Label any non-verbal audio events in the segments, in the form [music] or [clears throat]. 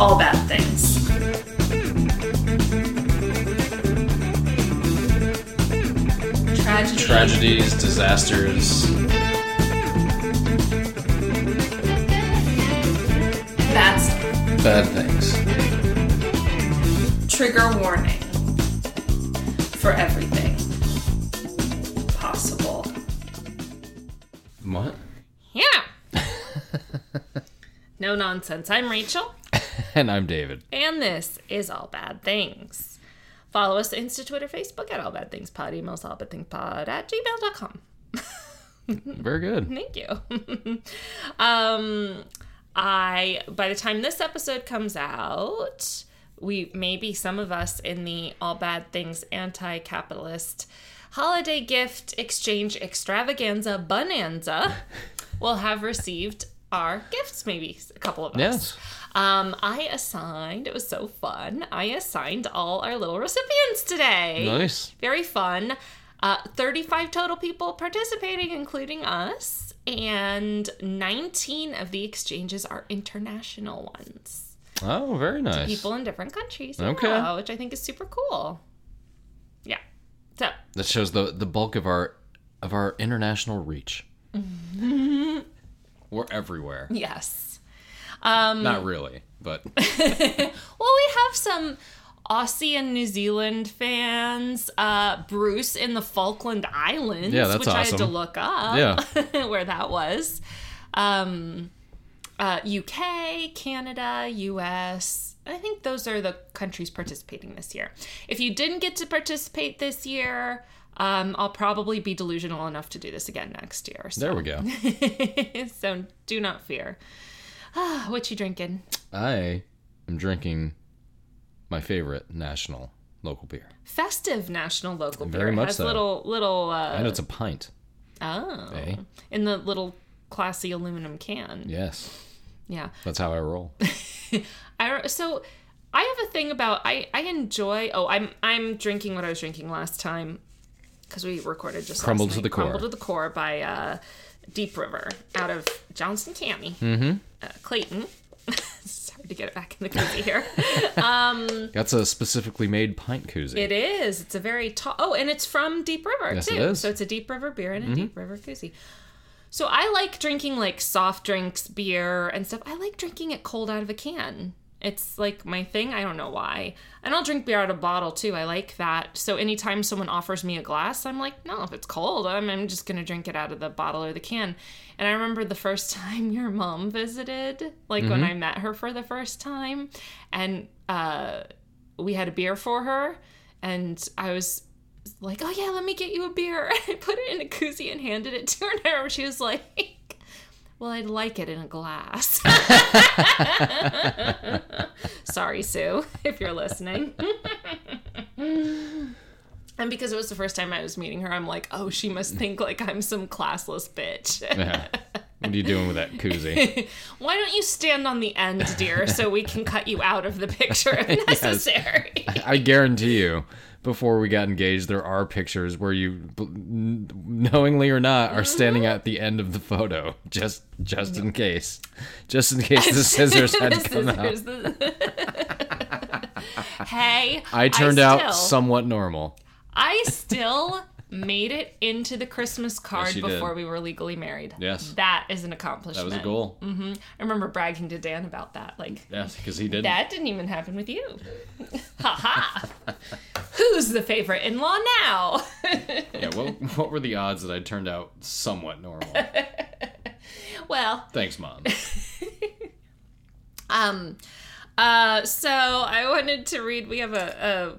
all bad things. Tragedy. Tragedies, disasters. That's Bad things. trigger warning for everything possible. What? Yeah. [laughs] no nonsense. I'm Rachel, And I'm David. and this is All Bad Things. Follow us Insta, Twitter, Facebook at All Bad Things Pod. Email us allbadthingspod at gmail.com. [laughs] Very good. Thank you. [laughs] um, I by the time this episode comes out, we maybe some of us in the all bad things anti-capitalist holiday gift exchange extravaganza bonanza [laughs] will have received our gifts. Maybe a couple of us. Yes. Um, I assigned. It was so fun. I assigned all our little recipients today. Nice. Very fun. Uh, 35 total people participating, including us, and 19 of the exchanges are international ones. Oh, very nice. People in different countries. Okay. Yeah, which I think is super cool. Yeah. So, That shows the the bulk of our of our international reach. [laughs] We're everywhere. yes. Um, Not really, but [laughs] Well, we have some Aussie and New Zealand fans. Uh, Bruce in the Falkland Islands, Yeah, that's which I had to look up Yeah. [laughs] where that was. Um, uh, UK, Canada, US. I think those are the countries participating this year. If you didn't get to participate this year, um, I'll probably be delusional enough to do this again next year. So, there we go. [laughs] so do not fear. Ah, what you drinking? I am drinking my favorite national local beer. festive national local beer. Very much has so. little little uh, And it's a pint. oh Eh? in the little classy aluminum can. Yes. Yeah. That's how I roll. [laughs] I so I have a thing about I I enjoy. Oh, I'm I'm drinking what I was drinking last time because we recorded just Crumbled to the Core. Crumbled to the core by uh, Deep River out of Johnson County, mm-hmm. uh, Clayton. [laughs] it's hard to get it back in the koozie here. [laughs] Um, That's a specifically made pint koozie. It is. It's a very tall. Oh, and it's from Deep River Yes, too. it is. Mm-hmm. So it's a Deep River beer and a Deep River koozie. So I like drinking like soft drinks, beer, and stuff. I like drinking it cold out of a can. It's like my thing. I don't know why. And I'll drink beer out of a bottle too. I like that. So anytime someone offers me a glass, I'm like, no, if it's cold, I'm, I'm just gonna drink it out of the bottle or the can. And I remember the first [laughs] time your mom visited, like when I met her for the first time, and uh, we had a beer for her, and I was like, oh yeah, let me get you a beer. [laughs] I put it in a koozie and handed it to her, and I remember she was like, well, I'd like it in a glass. [laughs] [laughs] Sorry, Sue, [laughs] if you're listening. and because it was the first time I was meeting her, I'm like, oh, she must think like I'm some classless bitch. Yeah. What are you doing with that koozie? Why don't you stand on the end, dear, so we can cut you out of the picture if necessary? I guarantee you, before we got engaged, there are pictures where you, knowingly or not, are mm-hmm. standing at the end of the photo, just just in case, just in case the [laughs] scissors had The come out. scissors, the- [laughs] hey, I turned still, out somewhat normal. I still made it into the Christmas card did. before we were legally married. Yes. that is an accomplishment. That was a goal. I remember bragging to Dan about that. Like, Yes, because he did. that didn't even happen with you. [laughs] ha ha. [laughs] Who's the favorite in-law now? [laughs] Yeah. What What were the odds that I turned out somewhat normal? well, Thanks, mom. Um, uh, so I wanted to read. We have a a,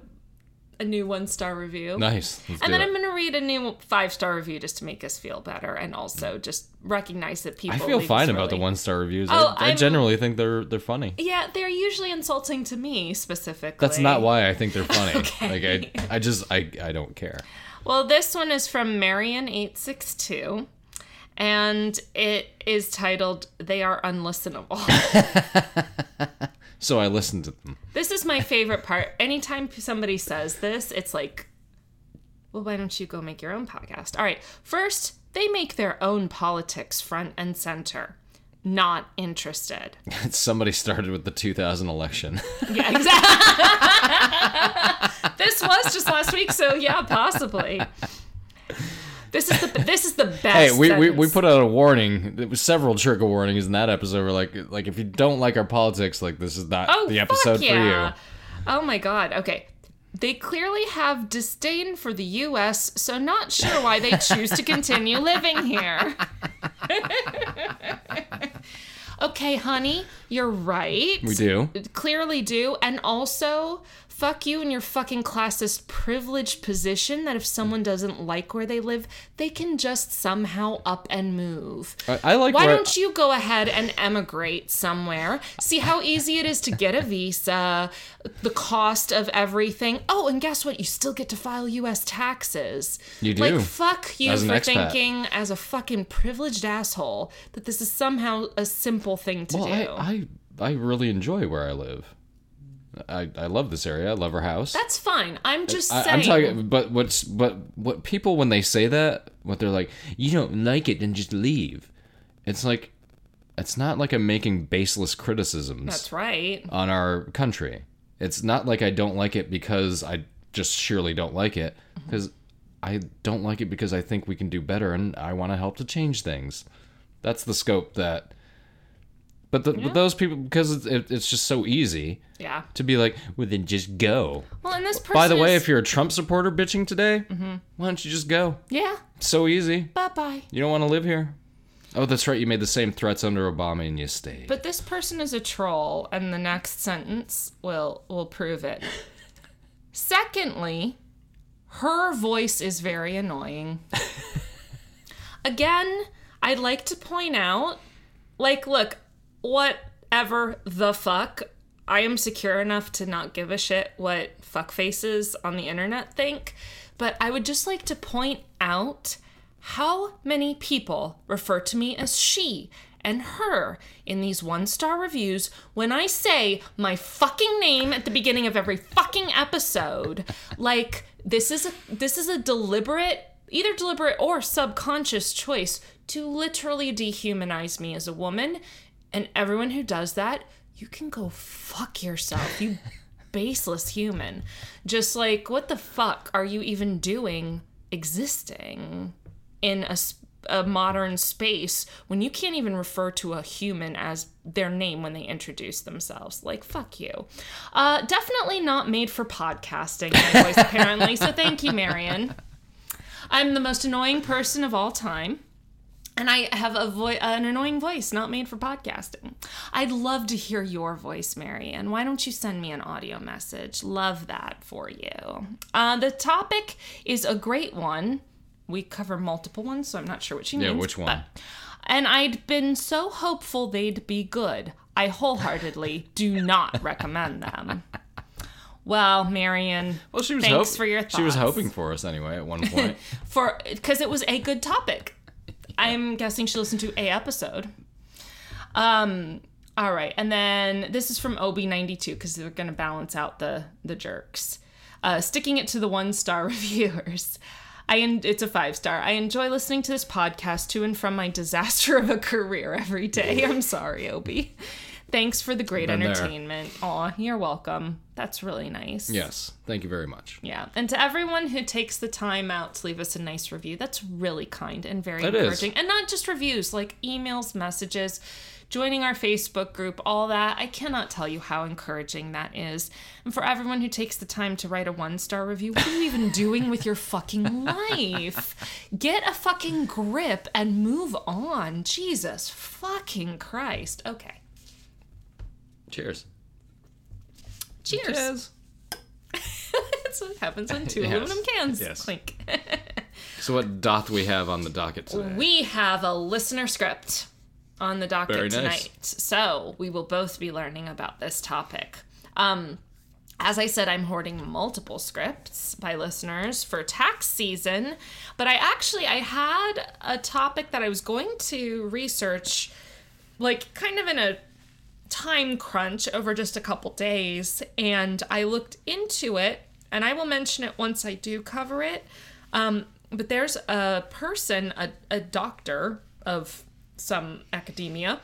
a new one star review. Nice. Let's And then it. I'm going to read a new five star review just to make us feel better, and also just recognize that people. I feel fine about the one star reviews. Oh, I, I generally think they're they're funny. Yeah, they're usually insulting to me specifically. That's not why I think they're funny. [laughs] Okay. Like I, I just I, I don't care. Well, this one is from Marion862, and it is titled They Are Unlistenable. [laughs] So I listened to them. this is my favorite part. Anytime somebody says this, it's like, well, why don't you go make your own podcast? All right. First, they make their own politics front and center. not interested. [laughs] Somebody started with the 2000 election. [laughs] Yeah, exactly. [laughs] this was just last week, so yeah, possibly. This is the [laughs] this is the best. hey, we, we, we put out a warning. It was several trigger warnings in that episode. We're like, like if you don't like our politics, like this is not oh, the episode yeah. Oh my god. Okay. They clearly have disdain for the US, so not sure why they choose to continue [laughs] living here. [laughs] okay, honey, you're right. We do. clearly do and also fuck you and your fucking classist privileged position that if someone doesn't like where they live they can just somehow up and move I, I like why don't you go ahead and emigrate somewhere see how easy it is to get a visa the cost of everything oh and guess what you still get to file us taxes You do. like fuck you for expat. thinking as a fucking privileged asshole that this is somehow a simple thing to Well, do I, I I really enjoy where I live. I, I love this area. I love her house. That's fine. I'm just I, saying. I'm talking, but what's but what people when they say that, what they're like, you don't like it, then just leave. It's like, it's not like I'm making baseless criticisms That's right. on our country. It's not like I don't like it because I just surely don't like it, mm-hmm. because I don't like it because I think we can do better and I want to help to change things. That's the scope that. But, the, but those people, because it's, it, it's just so easy Yeah. to be like, well, then just go. Well, and this person. By the way, is- if you're a Trump supporter bitching today, Mm-hmm. why don't you just go? yeah. It's so easy. Bye bye. You don't want to live here. Oh, that's right. You made the same threats under Obama and you stayed. But this person is a troll, and the next sentence will will prove it. [laughs] Secondly, her voice is very annoying. [laughs] Again, I'd like to point out, like, look, whatever the fuck. I am secure enough to not give a shit what fuckfaces on the internet think, but I would just like to point out how many people refer to me as she and her in these one star reviews when I say my fucking name at the beginning of every fucking episode. Like this is a this is a deliberate either deliberate or subconscious choice to literally dehumanize me as a woman and everyone who does that you can go fuck yourself you [laughs] baseless human just like what the fuck are you even doing existing in a modern space when you can't even refer to a human as their name when they introduce themselves. Like, fuck you. Uh, definitely not made for podcasting, my voice, [laughs] apparently. So thank you, Marion. I'm the most annoying person of all time. And I have a vo- an annoying voice not made for podcasting. I'd love to hear your voice, Marianne. Why don't you send me an audio message? Love that for you. Uh, the topic is a great one. We cover multiple ones, so I'm not sure what she Yeah, means. which one? but- and I'd been so hopeful they'd be good. I wholeheartedly [laughs] do not recommend them. Well, Marion, well, she was thanks hop- for your thoughts. She was hoping for us anyway at one point. [laughs] for because it was a good topic. I'm guessing she listened to a episode. Um. All right, and then this is from OB92 because they're gonna balance out the the jerks. Uh, sticking it to the one star [laughs] reviewers. I en- it's a five star. I enjoy listening to this podcast to and from my disaster of a career every day. I'm sorry, Obi. Thanks for the great Been there. entertainment. Aw, you're welcome. That's really nice. yes, thank you very much. Yeah. And to everyone who takes the time out to leave us a nice review, that's really kind and very It is. encouraging. And not just reviews, like emails, messages, joining our Facebook group, all that. I cannot tell you how encouraging that is. And for everyone who takes the time to write a one star review, what are you even [laughs] doing with your fucking life? Get a fucking grip and move on. Jesus fucking Christ. Okay. Cheers. Cheers. [laughs] That's what happens when two Yes. aluminum cans Yes. clink. So what doth we have on the docket today? We have a listener script on the docket Very nice. tonight. So we will both be learning about this topic. Um, as I said, I'm hoarding multiple scripts by listeners for tax season, but I actually I had a topic that I was going to research like kind of in a time crunch over just a couple days and I looked into it and I will mention it once I do cover it. Um, but there's a person, a, a doctor of some academia,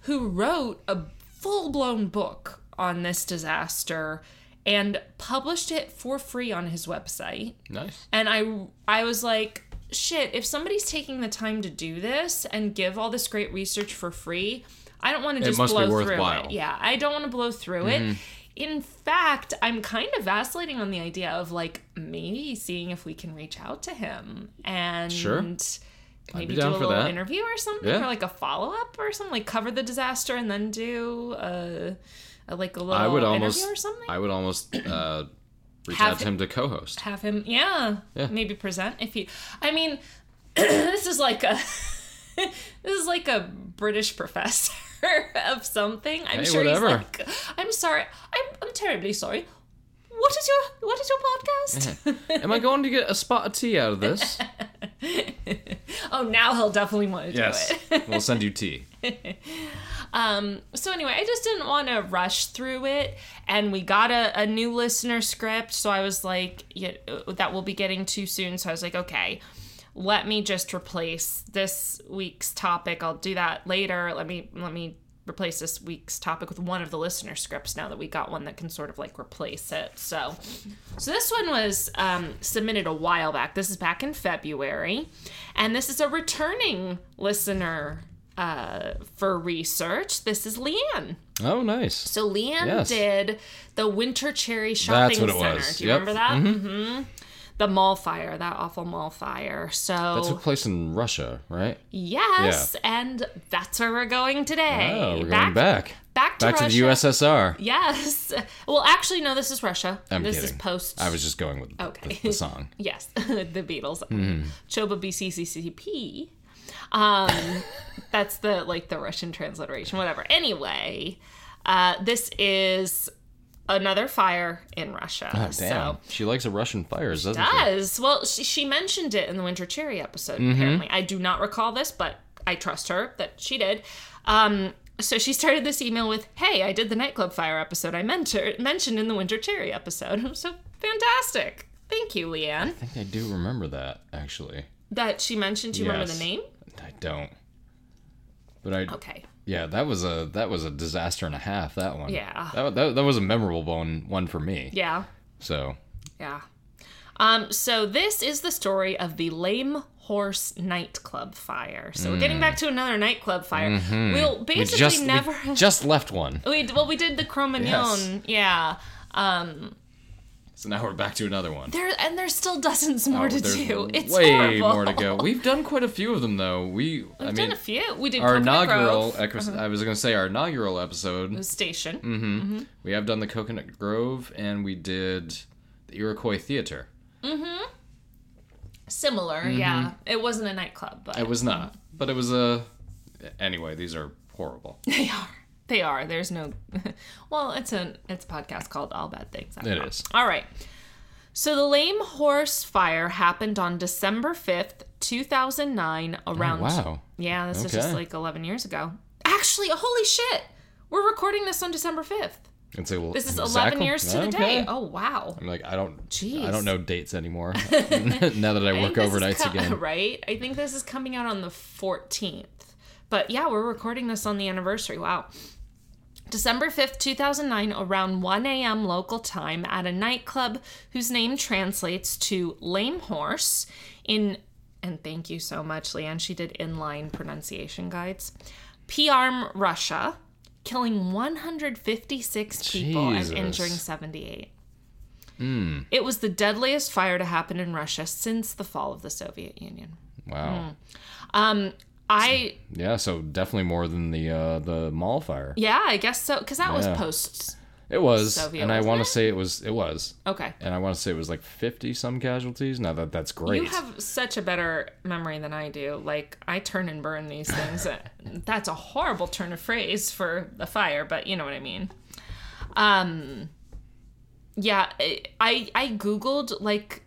who wrote a full blown book on this disaster and published it for free on his website. Nice. And I I was like, shit, if somebody's taking the time to do this and give all this great research for free, I don't want to just blow through it. Yeah, I don't want to blow through it. In fact, I'm kind of vacillating on the idea of like maybe seeing if we can reach out to him and Sure. maybe do a little that. interview or something Yeah. or like a follow up or something, like cover the disaster and then do a, a like a little I would interview almost. or something. I would almost uh, reach Have out to him to co-host. have him yeah, Yeah. maybe present if he. i mean [clears throat] this is like a [laughs] this is like a british professor [laughs] of something i'm Hey, sure whatever. he's like i'm sorry i'm, I'm terribly sorry what is your what is your podcast Am I going to get a spot of tea out of this? [laughs] oh now he'll definitely want to do yes. it we'll send you tea. Um, so anyway, I just didn't want to rush through it, and we got a, a new listener script. So I was like, yeah, uh, that we'll be getting too soon. So I was like, okay, let me just replace this week's topic. I'll do that later. Let me let me replace this week's topic with one of the listener scripts now that we got one that can sort of like replace it. So, so this one was um, submitted a while back. This is back in February, and this is a returning listener uh, for research. This is Leanne. Oh, nice. So Leanne Yes. did the Winter Cherry Shopping what it Center. was. Do you Yep. remember that? Mm-hmm. The mall fire, that awful mall fire. So That took place in Russia, right? yes, and that's where we're going today. Oh, we're going back. Back to Back to the USSR. Yes. [laughs] Well, actually, no. This is Russia. I'm this kidding. is post. I was just going with Okay. the, the song. [laughs] Yes, [laughs] the Beatles. Hmm. Choba BCCCP. Um, [laughs] that's the like the Russian transliteration, whatever. Anyway, uh, this is another fire in Russia. God damn. So she likes a Russian fires, doesn't she? does well. She, she mentioned it in the Winter Cherry episode. Mm-hmm. Apparently, I do not recall this, but I trust her that she did. Um, so she started this email with, "Hey, I did the nightclub fire episode I mentor- mentioned in the Winter Cherry episode. [laughs] So fantastic! Thank you, Leanne." I think I do remember that, actually. That she mentioned. Do you remember the name? I don't. But I Okay. yeah, that was a that was a disaster and a half. That one. Yeah. That that, that was a memorable one one for me. Yeah. So Yeah. Um, so this is the story of the Lame Horse nightclub fire. So we're getting back to another nightclub fire. We'll Mm. we basically just we never just left one. [laughs] we well we did the Cromañón. Yeah. Um So now we're back to another one. there and there's still dozens more to Oh, There's do. It's way horrible. more to go. We've done quite a few of them though. We I We've mean done a few. We did our Coconut inaugural Grove Uh-huh. I was going to say our inaugural episode. station. Mm-hmm. We have done the Coconut Grove and we did the Iroquois Theater. Mm-hmm. Similar, yeah. It wasn't a nightclub, but Mm-hmm. It was not, but it was a. Anyway, these are horrible. [laughs] they are. They are. There's no. [laughs] well, it's a it's a podcast called All Bad Things. It is. All right. So the Lame Horse Fire happened on December fifth, two thousand nine. Oh, around. Oh, wow. Yeah, this is just like eleven years ago. Actually, holy shit! We're recording this on December fifth. It's a, This is eleven years to the okay. day. Oh wow. I'm like I don't. Jeez. I don't know dates anymore. [laughs] [laughs] now that I I work overnights co- again. Right? I think this is coming out on the 14th. But yeah, we're recording this on the anniversary. Wow. December 5th, 2009, around 1 a.m. local time at a nightclub whose name translates to Lame Horse in, and thank you so much, Leanne, she did inline pronunciation guides, Perm, Russia, killing 156 people Jesus. and injuring 78. It was the deadliest fire to happen in Russia since the fall of the Soviet Union. Wow. Um, I Yeah. So definitely more than the uh, the mall fire. yeah, I guess so because that was Yeah. post. It was, Soviet, and I want to say it was. It was, Okay, and I want to say it was like 50 some casualties. Now that that's great. you have such a better memory than I do. Like I turn and burn these things. [laughs] That's a horrible turn of phrase for the fire, but you know what I mean. Um, yeah, I, I googled like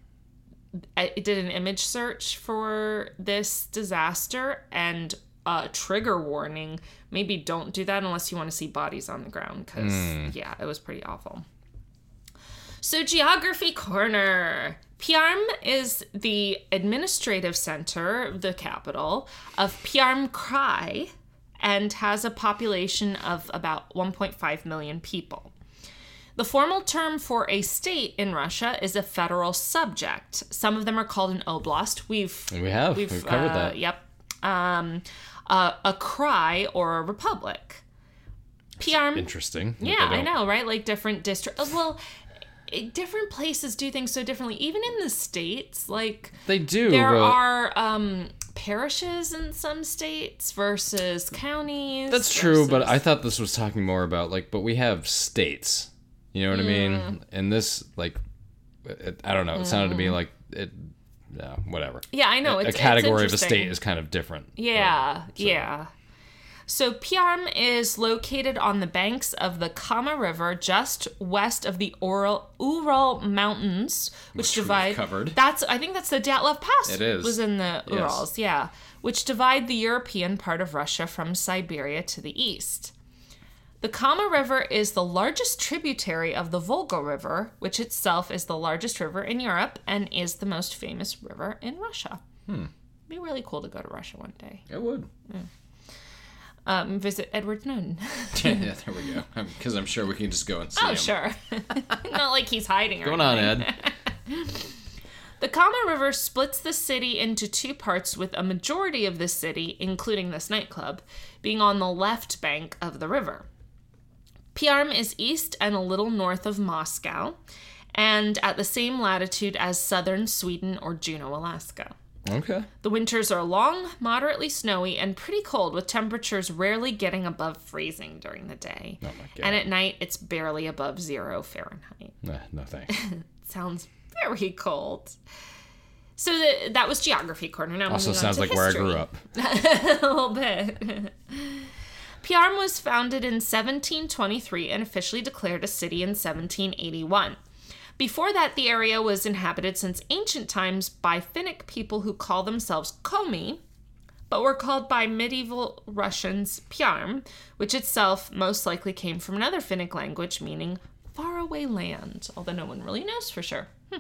I did an image search for this disaster and uh, trigger warning. Maybe don't do that unless you want to see bodies on the ground because yeah, it was pretty awful. So geography corner. Perm is the administrative center, the capital of Perm Krai, and has a population of about 1.5 million people. The formal term for a state in Russia is a federal subject. Some of them are called an oblast. We've We have. We've, covered uh, that. Yep. Um, uh, a krai or a republic. Perm. Interesting. Yeah, I know, right? Like different districts. Well, different places do things so differently. Even in the states, like They do. there but are um, parishes in some states versus counties. That's true, but I thought this was talking more about like, but we have states. You know what I Mm. mean? And this, like, it, I don't know. It sounded to me like it. Yeah, whatever. yeah, I know. a It's, category it's of a state is kind of different. Yeah, yeah. So Perm is located on the banks of the Kama River, just west of the Ural Ural Mountains, which, Which divide. covered. That's I think that's the Dyatlov Pass. It is. Was in the Yes. Urals, yeah, which divide the European part of Russia from Siberia to the east. The Kama River is the largest tributary of the Volga River, which itself is the largest river in Europe and is the most famous river in Russia. Hmm. It'd be really cool to go to Russia one day It would. um, visit Edward Snowden. [laughs] [laughs] yeah, there we go. Because I'm sure we can just go and see oh, him. sure. [laughs] Not like he's hiding. Or Going on. Ed. The Kama River splits the city into two parts, with a majority of the city, including this nightclub, being on the left bank of the river. Perm is east and a little north of Moscow, and at the same latitude as southern Sweden or Juneau, Alaska. Okay. The winters are long, moderately snowy, and pretty cold, with temperatures rarely getting above freezing during the day. Oh my god. And at night, it's barely above zero Fahrenheit. Nah, no thanks. [laughs] Sounds very cold. So the, that was geography corner. Now Also sounds to like where I grew up. [laughs] a little bit. [laughs] Perm was founded in 1723 and officially declared a city in 1781. Before that, the area was inhabited since ancient times by Finnic people who call themselves Komi, but were called by medieval Russians Perm, which itself most likely came from another Finnic language meaning faraway land, although no one really knows for sure. Hmm.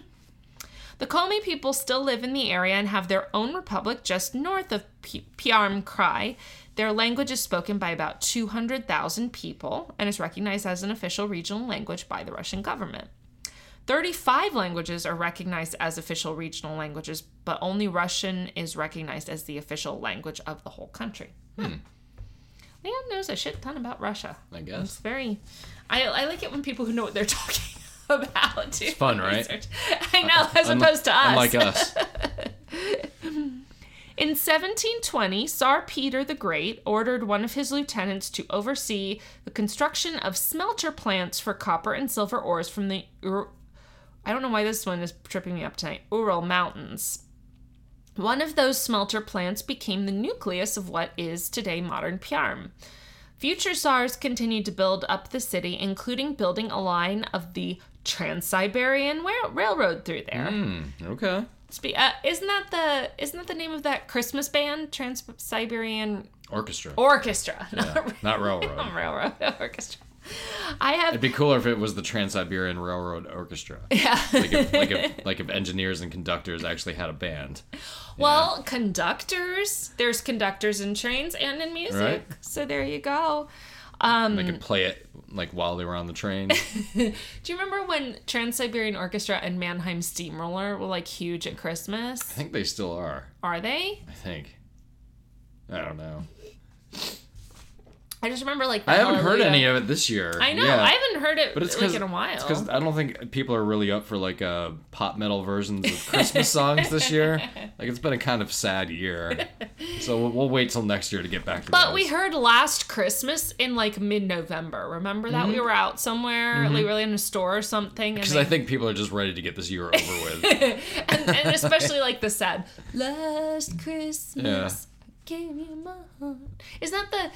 The Komi people still live in the area and have their own republic just north of P- Krai. Their language is spoken by about 200,000 people and is recognized as an official regional language by the Russian government. 35 languages are recognized as official regional languages, but only Russian is recognized as the official language of the whole country. Hmm. Leanne knows a shit ton about Russia. I guess. It's very. I, I like it when people who know what they're [laughs] talking about do fun, right? research. I know, as Unli- opposed to us. Unlike us. [laughs] In 1720, Tsar Peter the Great ordered one of his lieutenants to oversee the construction of smelter plants for copper and silver ores from the Ur- I don't know why this one is tripping me up tonight. Ural Mountains. One of those smelter plants became the nucleus of what is today modern Perm. Future Tsars continued to build up the city, including building a line of the Trans Siberian Railroad through there. Hmm. Okay. Spe- uh, isn't that the isn't that the name of that Christmas band, Trans Siberian Orchestra. Orchestra, Yeah, not not railroad. [laughs] railroad [laughs] orchestra? I have It'd be cooler if it was the Trans Siberian Railroad Orchestra. [laughs] yeah. Like if, like if like if engineers and conductors actually had a band. well, conductors. There's conductors in trains and in music. Right. So there you go. Um, They could play it like while they were on the train. [laughs] do you remember when Trans Siberian Orchestra and Mannheim Steamroller were like huge at Christmas? I think they still are. Are they? I think. I don't know. I just remember like the I haven't heard any of it this year. I know. Yeah. I haven't heard it But it's like in a while. It's because I don't think people are really up for like uh, pop metal versions of Christmas songs this year. [laughs] Like it's been a kind of sad year, so we'll, we'll wait till next year to get back to. That. But those. we heard last Christmas in like mid November. Remember that? We were out somewhere, like we were in a store or something. Because they- I think people are just ready to get this year over with. [laughs] and, and especially like the sad Last Christmas. Yeah. Gave you my heart. Is that the,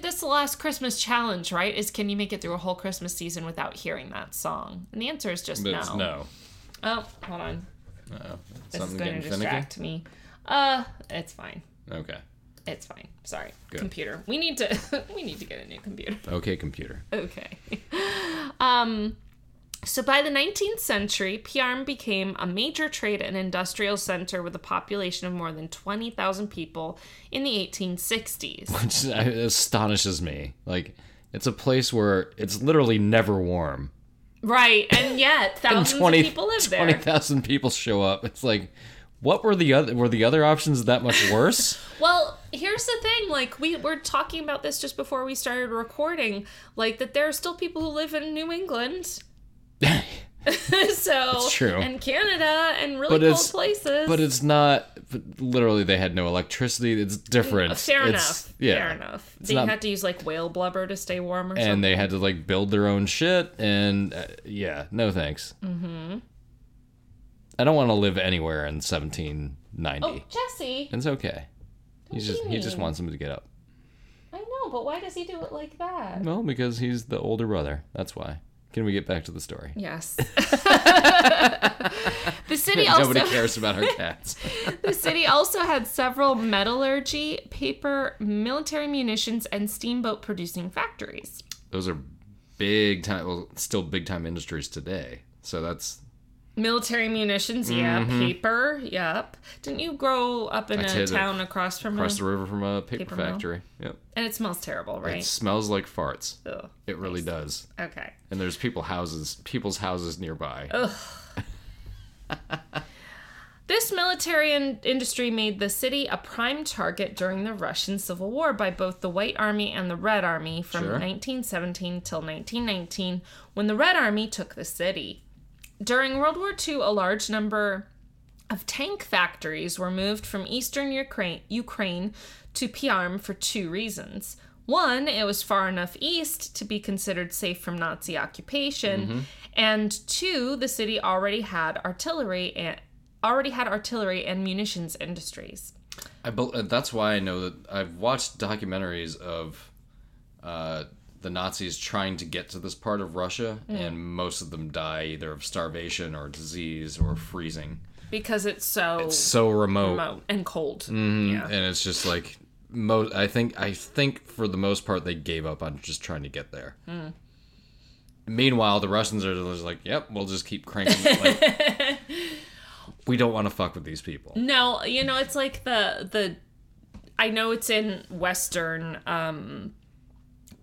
that's the last Christmas challenge, right? Is can you make it through a whole Christmas season without hearing that song? And the answer is just no. it's no. Oh, hold on. Uh, This is going to finicky. distract me. Uh, it's fine. Okay. It's fine. Sorry. Good. Computer. We need to [laughs] we need to get a new computer. Okay, computer. Okay. [laughs] Um So by the 19th century, Perm became a major trade and industrial center with a population of more than 20,000 people in the 1860s. [laughs] Which astonishes me. Like, it's a place where it's literally never warm. Right, and [laughs] yet thousands 20 of people live there. 20,000 people show up. It's like, what were the other were the other options that much [laughs] worse? Well, here's the thing, like we were talking about this just before we started recording, like that there are still people who live in New England. [laughs] so It's true. and Canada and really But cold places. but it's not but literally they had no electricity. It's different. fair It's- enough. Yeah. Fair enough. They not- had to use like whale blubber to stay warm or something. And they had to like build their own shit and uh, yeah, no thanks. Mm-hmm. I don't want to live anywhere in 1790. Oh, Jesse. It's okay. He's do just you he just mean? wants him to get up. I know, but why does he do it like that? Well, because he's the older brother. That's why. Can we get back to the story? Yes. [laughs] the city also Nobody cares about our cats. [laughs] The city also had several metallurgy, paper, military munitions, and steamboat producing factories. Those are big time. Well, still big time industries today. So that's Military munitions, yeah. Mm-hmm. Paper, yep. Didn't you grow up in I a town across from across a, the river from a paper, Paper mill. factory. Yep. and it smells terrible, right? It smells like farts. Ugh. It really does. Okay. And there's people houses, people's houses nearby. Ugh. [laughs] This military in- industry made the city a prime target during the Russian Civil War by both the White Army and the Red Army from Sure. 1917 till 1919, when the Red Army took the city. During World War II, a large number of tank factories were moved from eastern Ukraine, Ukraine to Perm for two reasons. One, it was far enough east to be considered safe from Nazi occupation, and two, the city already had artillery and already had artillery and munitions industries. I bel uh, that's why I know that I've watched documentaries of uh, the Nazis trying to get to this part of Russia, Mm. and most of them die either of starvation or disease or freezing. Because it's so it's So remote, remote and cold. Mm-hmm. Yeah. and it's just like most. I think I think for the most part they gave up on just trying to get there. Hmm. Meanwhile, the Russians are just like, "Yep, we'll just keep cranking." Like, [laughs] we don't want to fuck with these people. No, you know, it's like the the I know it's in western um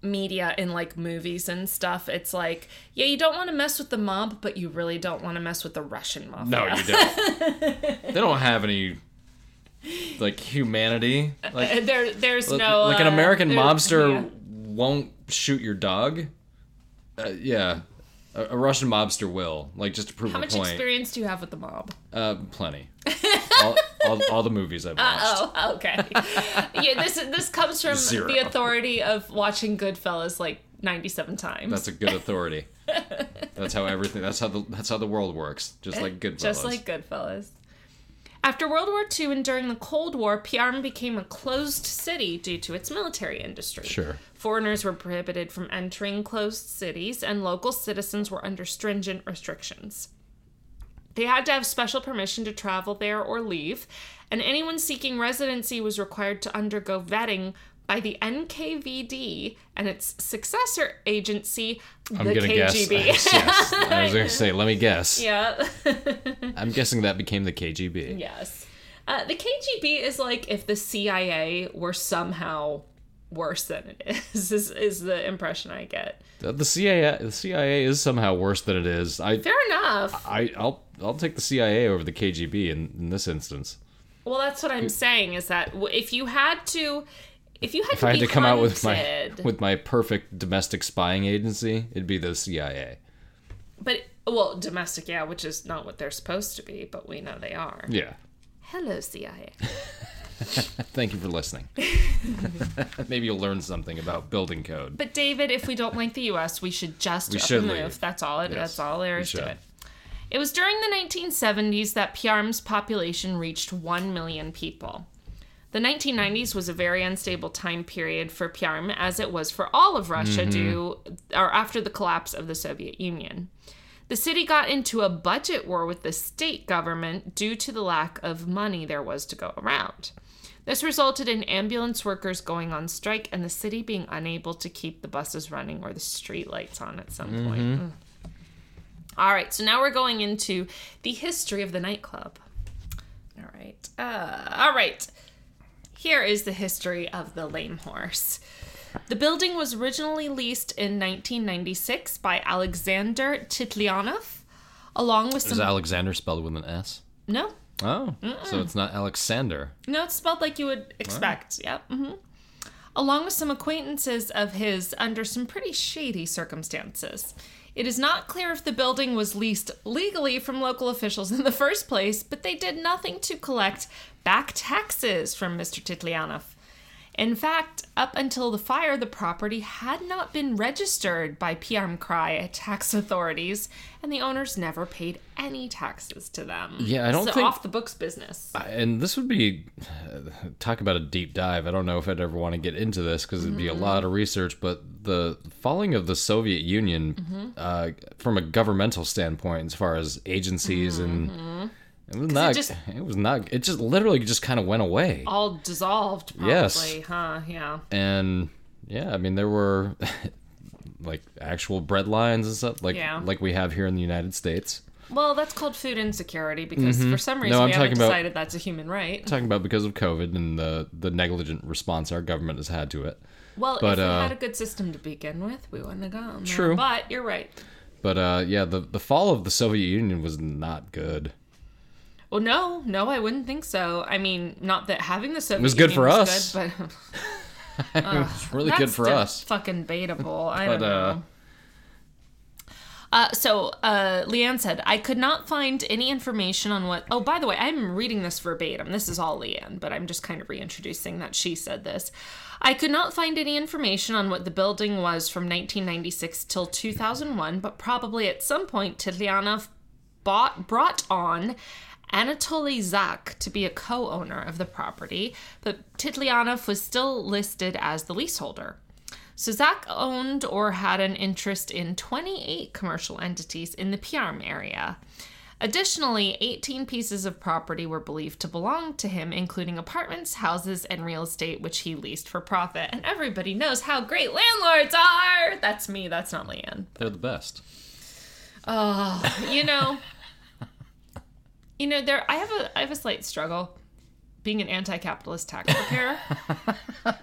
media in like movies and stuff. It's like, yeah, you don't want to mess with the mob, but you really don't want to mess with the Russian mafia. No, you don't. [laughs] they don't have any like humanity. Like, Uh, there there's no like an uh, American there- mobster yeah. won't shoot your dog. Uh, yeah, a, a Russian mobster will. Like just to prove How a much experience do you have with the mob? Uh, plenty. [laughs] all, all, all the movies I've uh, watched. Oh, oh okay. [laughs] yeah, this this comes from Zero. the authority of watching Goodfellas like 97 times. That's a good authority. that's how everything. That's how the that's how the world works. Just like Goodfellas. Just like Goodfellas. After World War II and during the Cold War, Perm became a closed city due to its military industry. Sure. Foreigners were prohibited from entering closed cities, and local citizens were under stringent restrictions. They had to have special permission to travel there or leave, and anyone seeking residency was required to undergo vetting by the NKVD and its successor agency, I'm the gonna KGB. guess. [laughs] yes, I was gonna say. Let me [laughs] guess. yeah. I'm guessing that became the KGB. Yes. Uh, the KGB is like if the CIA were somehow worse than it is, [laughs] is, is the impression I get. The CIA, the CIA is somehow worse than it is. I, Fair enough. I, I'll, I'll take the CIA over the KGB in, in this instance. Well, that's what I'm saying is that if you had to, if you had If to I had be to come out with my with my perfect domestic spying agency, it'd be the CIA. but well, domestic, yeah, which is not what they're supposed to be, but we know they are. Yeah. Hello, CIA. [laughs] [laughs] Thank you for listening. [laughs] Maybe you'll learn something about building code. But David, if we don't like the U.S., we should just We should and leave. move. That's all. It, Yes, that's all there is to it. It was during the 1970s that Perm's population reached 1 million people. The 1990s was a very unstable time period for Perm, as it was for all of Russia Mm-hmm. due or after the collapse of the Soviet Union. The city got into a budget war with the state government due to the lack of money there was to go around. This resulted in ambulance workers going on strike and the city being unable to keep the buses running or the street lights on at some point. Mm. All right, so now we're going into the history of the nightclub. All right. Uh, all right. Here is the history of the Lame Horse. The building was originally leased in 1996 by Alexander Titlyanov, along with some. Is. Alexander spelled with an S? no, Oh, so it's not Alexander. no, it's spelled like you would expect. Yep. hmm Along with some acquaintances of his under some pretty shady circumstances. It is not clear if the building was leased legally from local officials in the first place, but they did nothing to collect back taxes from Mr. Titlyanov. In fact, up until the fire, the property had not been registered by Krai tax [laughs] authorities, and the owners never paid any taxes to them. Yeah, I don't so think- off the books business. And this would be uh, talk about a deep dive. I don't know if I'd ever want to get into this because it'd be a lot of research. But the falling of the Soviet Union, mm-hmm. uh, from a governmental standpoint, as far as agencies and mm-hmm. It was not. [laughs] It, just- was not. It just literally just kind of went away. all dissolved probably Yes. huh yeah and yeah, I mean there were [laughs] like actual bread lines and stuff like Yeah. like we have here in the United States. well that's called food insecurity because for some reason Mm-hmm. I'm we haven't talking about- decided that's a human right Talking about because of COVID and the the negligent response our government has had to it. well but, if we uh, had a good system to begin with we wouldn't have gone there. True. but you're right But uh, yeah, the the fall of the Soviet Union was not good. Well no no i wouldn't think so i mean not that having the Soviet was good Union for was us. good, but [laughs] it was [laughs] really good for us. fucking baitable i But don't uh, know Uh, so, uh, Leanne said, I could not find any information on what. Oh, by the way, I'm reading this verbatim. This is all Leanne, but I'm just kind of reintroducing that she said this. I could not find any information on what the building was from 1996 till 2001, but probably at some point Titlyanov bought, brought on Anatoly Zak to be a co owner of the property, but Titlyanov was still listed as the leaseholder. So Zak owned or had an interest in 28 commercial entities in the Perm area. Additionally, 18 pieces of property were believed to belong to him, including apartments, houses, and real estate, which he leased for profit. And everybody knows how great landlords are! That's me, that's not Leanne. they're the best. Oh, you know, you know, there. I have a, I have a slight struggle being an anti-capitalist tax preparer. [laughs]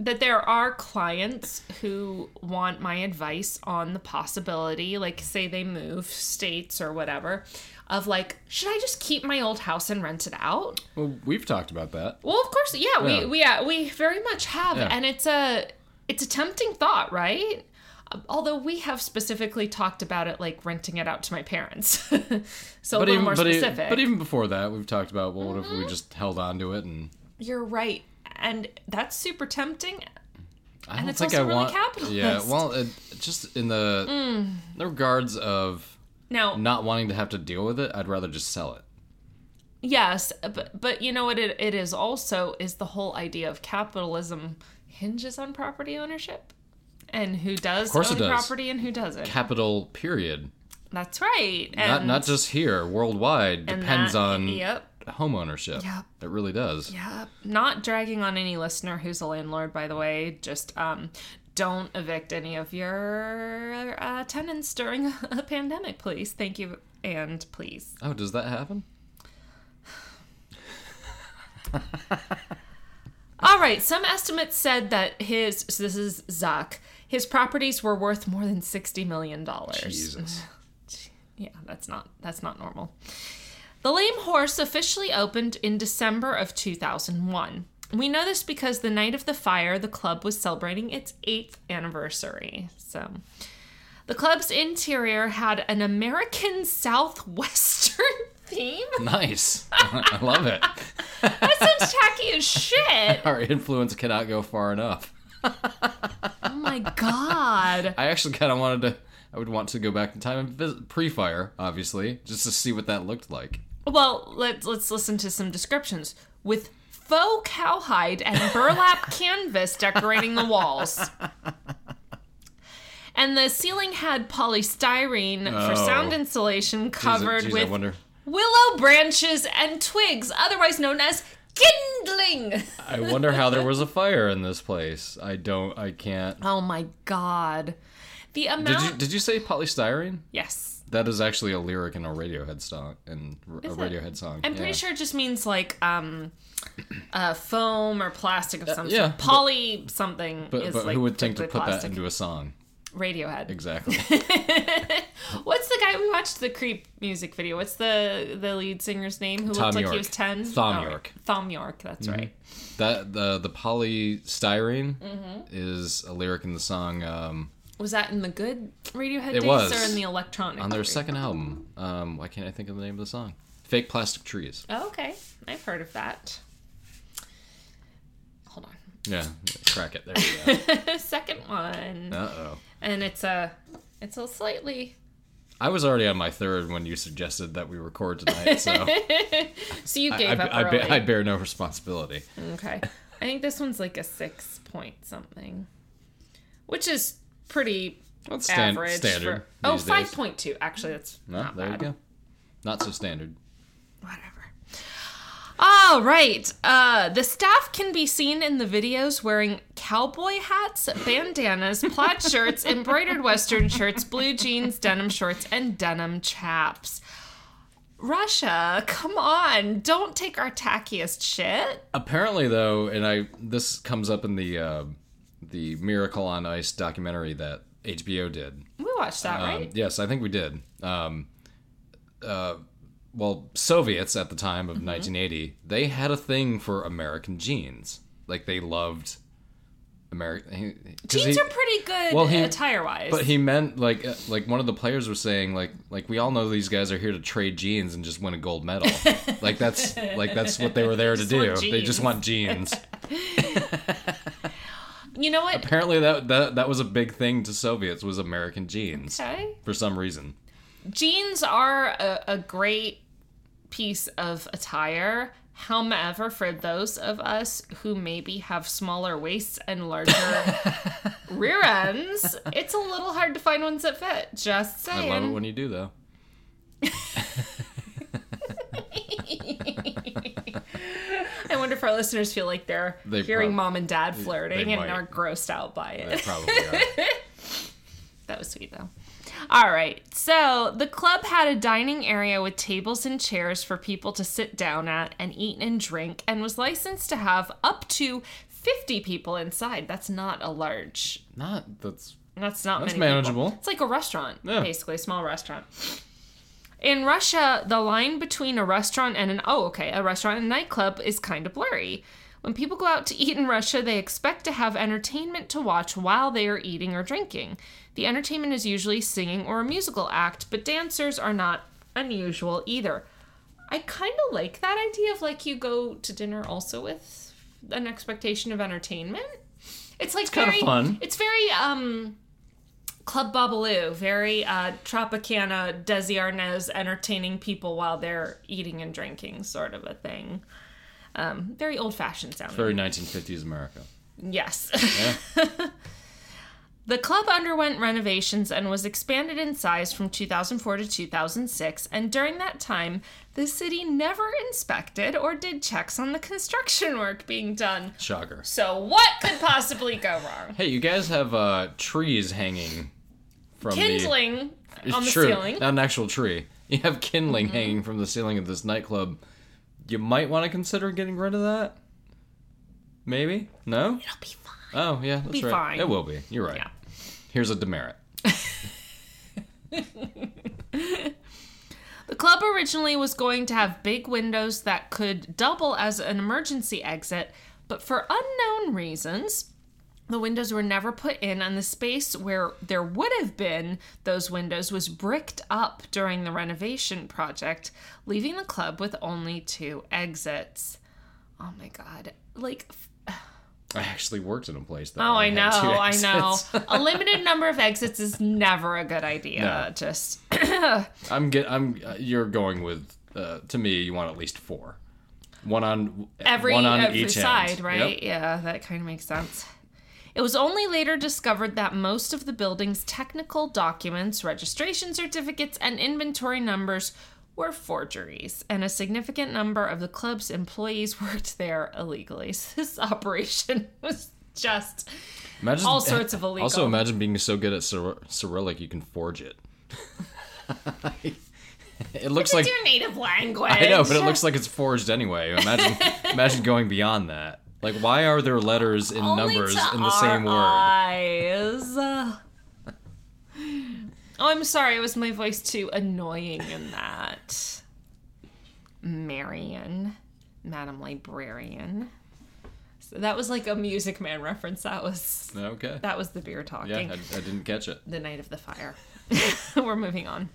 that there are clients who want my advice on the possibility, like say they move states or whatever, of like, should I just keep my old house and rent it out? Well, we've talked about that. Well, of course, yeah, Yeah. we we yeah, we very much have, Yeah. and it's a it's a tempting thought, right? Although we have specifically talked about it like renting it out to my parents, [laughs] so a But little even more but, specific. but even before that, we've talked about well, what if we just held on to it and You're right, and that's super tempting. I don't it's think also I really want. capitalist. Yeah, well, it, just in the, Mm. the regards of Now, not wanting to have to deal with it, I'd rather just sell it. yes, but but you know what it, it is also is the whole idea of capitalism hinges on property ownership, and who does own does. property and who doesn't. Capital period. that's right. And not not just here, worldwide. Depends that- on Yep. home ownership. Yep. It really does. Yeah, not dragging on any listener who's a landlord, by the way. Just um, don't evict any of your uh, tenants during [laughs] a pandemic, please. Thank you, and please. Oh, does that happen? [laughs] All right, some estimates said that his, so this is Zuck, his properties were worth more than $60 million. Jesus. [laughs] Yeah, that's not that's not normal. The Lame Horse officially opened in December of 2001. We know this because the night of the fire, the club was celebrating its 8th anniversary. So, the club's interior had an American [laughs] Southwestern [laughs] theme. Nice. I love it. That sounds tacky as shit. Our influence cannot go far enough. Oh my god. [laughs] I actually kind of wanted to. I would want to go back in time and visit pre-fire, obviously, just to see what that looked like. Well, let's let's listen to some descriptions with faux cowhide and burlap [laughs] canvas decorating the walls. And the ceiling had polystyrene for Oh. sound insulation covered jeez, with willow branches and twigs, otherwise known as kindling. I wonder how there was a [laughs] fire in this place. I don't. I can't. Oh my god. The amount Did you did you say polystyrene? Yes. That is actually a lyric in a Radiohead song, in a it? Radiohead song. I'm yeah. pretty sure it just means like um, uh, foam or plastic of some yeah, sort. Poly something But, but like who would think to put plastic. that into a song? Radiohead. Exactly. [laughs] What's the guy we watched the creep music video? What's the the lead singer's name who Tom looked like he was ten? Thom Oh, Yorke. Thom Yorke. That's right. that the the polystyrene Mm-hmm. is a lyric in the song um, Was that in the good Radiohead It days was. or in the electronic? on their second album. Um, why can't I think of the name of the song? Fake Plastic Trees. Oh, okay, I've heard of that. Hold on. Yeah, crack it. There you go. [laughs] second one, Uh oh. And it's a it's a slightly I was already on my third when you suggested that we record tonight, so [laughs] so you I, gave I, up I, early. be- I bear no responsibility. Okay. I think this one's like a six point something, which is pretty That's average. standard. For, oh, these days. 5.2. Actually, that's No, not there bad. you go. Not so standard. Whatever. All right. Uh, the staff can be seen in the videos wearing cowboy hats, bandanas, plaid [laughs] shirts, embroidered western shirts, blue jeans, denim shorts, and denim chaps. Russia, come on. Don't take our tackiest shit. Apparently, though, and I this comes up in the uh, the Miracle on Ice documentary that HBO did. We watched that, Um, right? yes, I think we did. Um, uh, well, Soviets at the time Mm-hmm. of 1980, they had a thing for American jeans. Like they loved American Jeans are pretty good well, he- attire wise. But he meant like uh, like one of the players was saying like like we all know these guys are here to trade jeans and just win a gold medal. [laughs] like that's like that's what they were there to do. They just want jeans. [laughs] you know what? Apparently that, that that was a big thing to Soviets was American jeans Okay. for some reason. Jeans are a, a great piece of attire. However, for those of us who maybe have smaller waists and larger [laughs] rear ends, it's a little hard to find ones that fit. Just saying. I love it when you do though. I wonder if our listeners feel like they're They hearing prob- mom and dad flirting and might. are grossed out by They it. probably are. [laughs] That was sweet though. All right. So the club had a dining area with tables and chairs for people to sit down at and eat and drink and was licensed to have up to 50 people inside. That's not a large. Not that's That's not That's many people. manageable. It's like a restaurant, Yeah. basically, a small restaurant. In Russia, the line between a restaurant and an oh, okay, a restaurant and a nightclub is kind of blurry. When people go out to eat in Russia, they expect to have entertainment to watch while they are eating or drinking. The entertainment is usually singing or a musical act, but dancers are not unusual either. I kind of like that idea of like you go to dinner also with an expectation of entertainment. It's like kinda fun. It's very um Club Babalu, very uh, Tropicana, Desi Arnaz entertaining people while they're eating and drinking, sort of a thing. Um, very old fashioned sounding. very 1950s America. Yes. Yeah. [laughs] The club underwent renovations and was expanded in size from 2004 to 2006, and during that time, the city never inspected or did checks on the construction work being done. Shocker. So, what could possibly go wrong? Hey, you guys have uh, trees hanging from Kindling the on the true, ceiling. Not an actual tree. You have kindling Mm-hmm. hanging from the ceiling of this nightclub. You might want to consider getting rid of that. Maybe? No? It'll be fine. Oh, yeah, that's Be right. fine. It will be. You're right. Yeah. Here's a demerit. [laughs] The club originally was going to have big windows that could double as an emergency exit, but for unknown reasons, the windows were never put in, and the space where there would have been those windows was bricked up during the renovation project, leaving the club with only two exits. Oh my god. Like, I actually worked in a place that oh, I know, I know. [laughs] A limited number of exits is never a good idea. No. Just. [clears throat] I'm get. I'm. Uh, you're going with. Uh, to me, you want at least four. One on every, one on every each side, end. right? Yep. Yeah, that kind of makes sense. It was only later discovered that most of the building's technical documents, registration certificates, and inventory numbers were forgeries, and a significant number of the club's employees [laughs] worked there illegally. So [laughs] this operation was just Imagine, all sorts of illegal. Also, imagine being so good at Cyr- Cyrillic you can forge it. [laughs] it looks like It's your native language. I know, but it looks like it's forged anyway. Imagine, imagine going beyond that. Like, why are there letters in Only numbers in the same our word? Oh, I'm sorry. It was my voice too annoying in that? Marion, Madam Librarian. So that was like a Music Man reference. That was Okay. that was the beer talking. Yeah, I, I didn't catch it. the night of the fire. [laughs] We're moving on.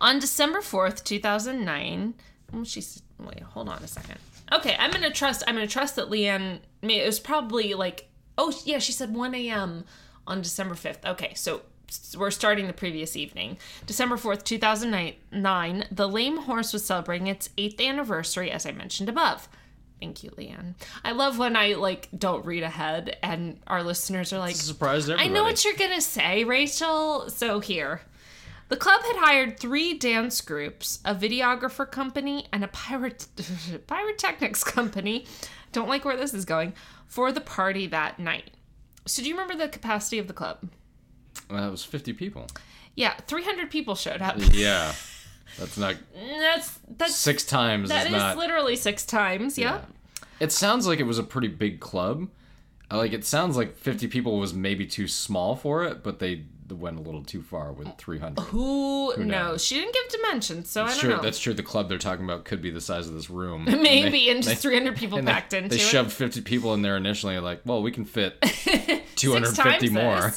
On December 4th, 2009, well, she's wait, hold on a second. Okay, I'm gonna trust. I'm gonna trust that Leanne. I mean, it was probably like, oh yeah, she said 1 a.m. on December 5th. Okay, so we're starting the previous evening, December 4th, 2009. The Lame Horse was celebrating its eighth anniversary, as I mentioned above. Thank you, Leanne. I love when I like don't read ahead and our listeners are like, Surprised I know what you're gonna say, Rachel. So here. The club had hired three dance groups, a videographer company, and a pyro- [laughs] pyrotechnics company. Don't like where this is going for the party that night. So, do you remember the capacity of the club? Well, that was 50 people. Yeah, 300 people showed up. [laughs] Yeah. [laughs] That's not That's that's six times. that is is not. literally six times. Yeah. It sounds like it was a pretty big club. Uh, Like it sounds like 50 people was maybe too small for it, but they went a little too far with 300. Who, knows? knows? She didn't give dimensions, so I don't true. know. That's true. The club they're talking about could be the size of this room. [laughs] Maybe, And and just 300 people and they- packed into They it. They shoved 50 people in there initially. Like, well, we can fit 250 times more.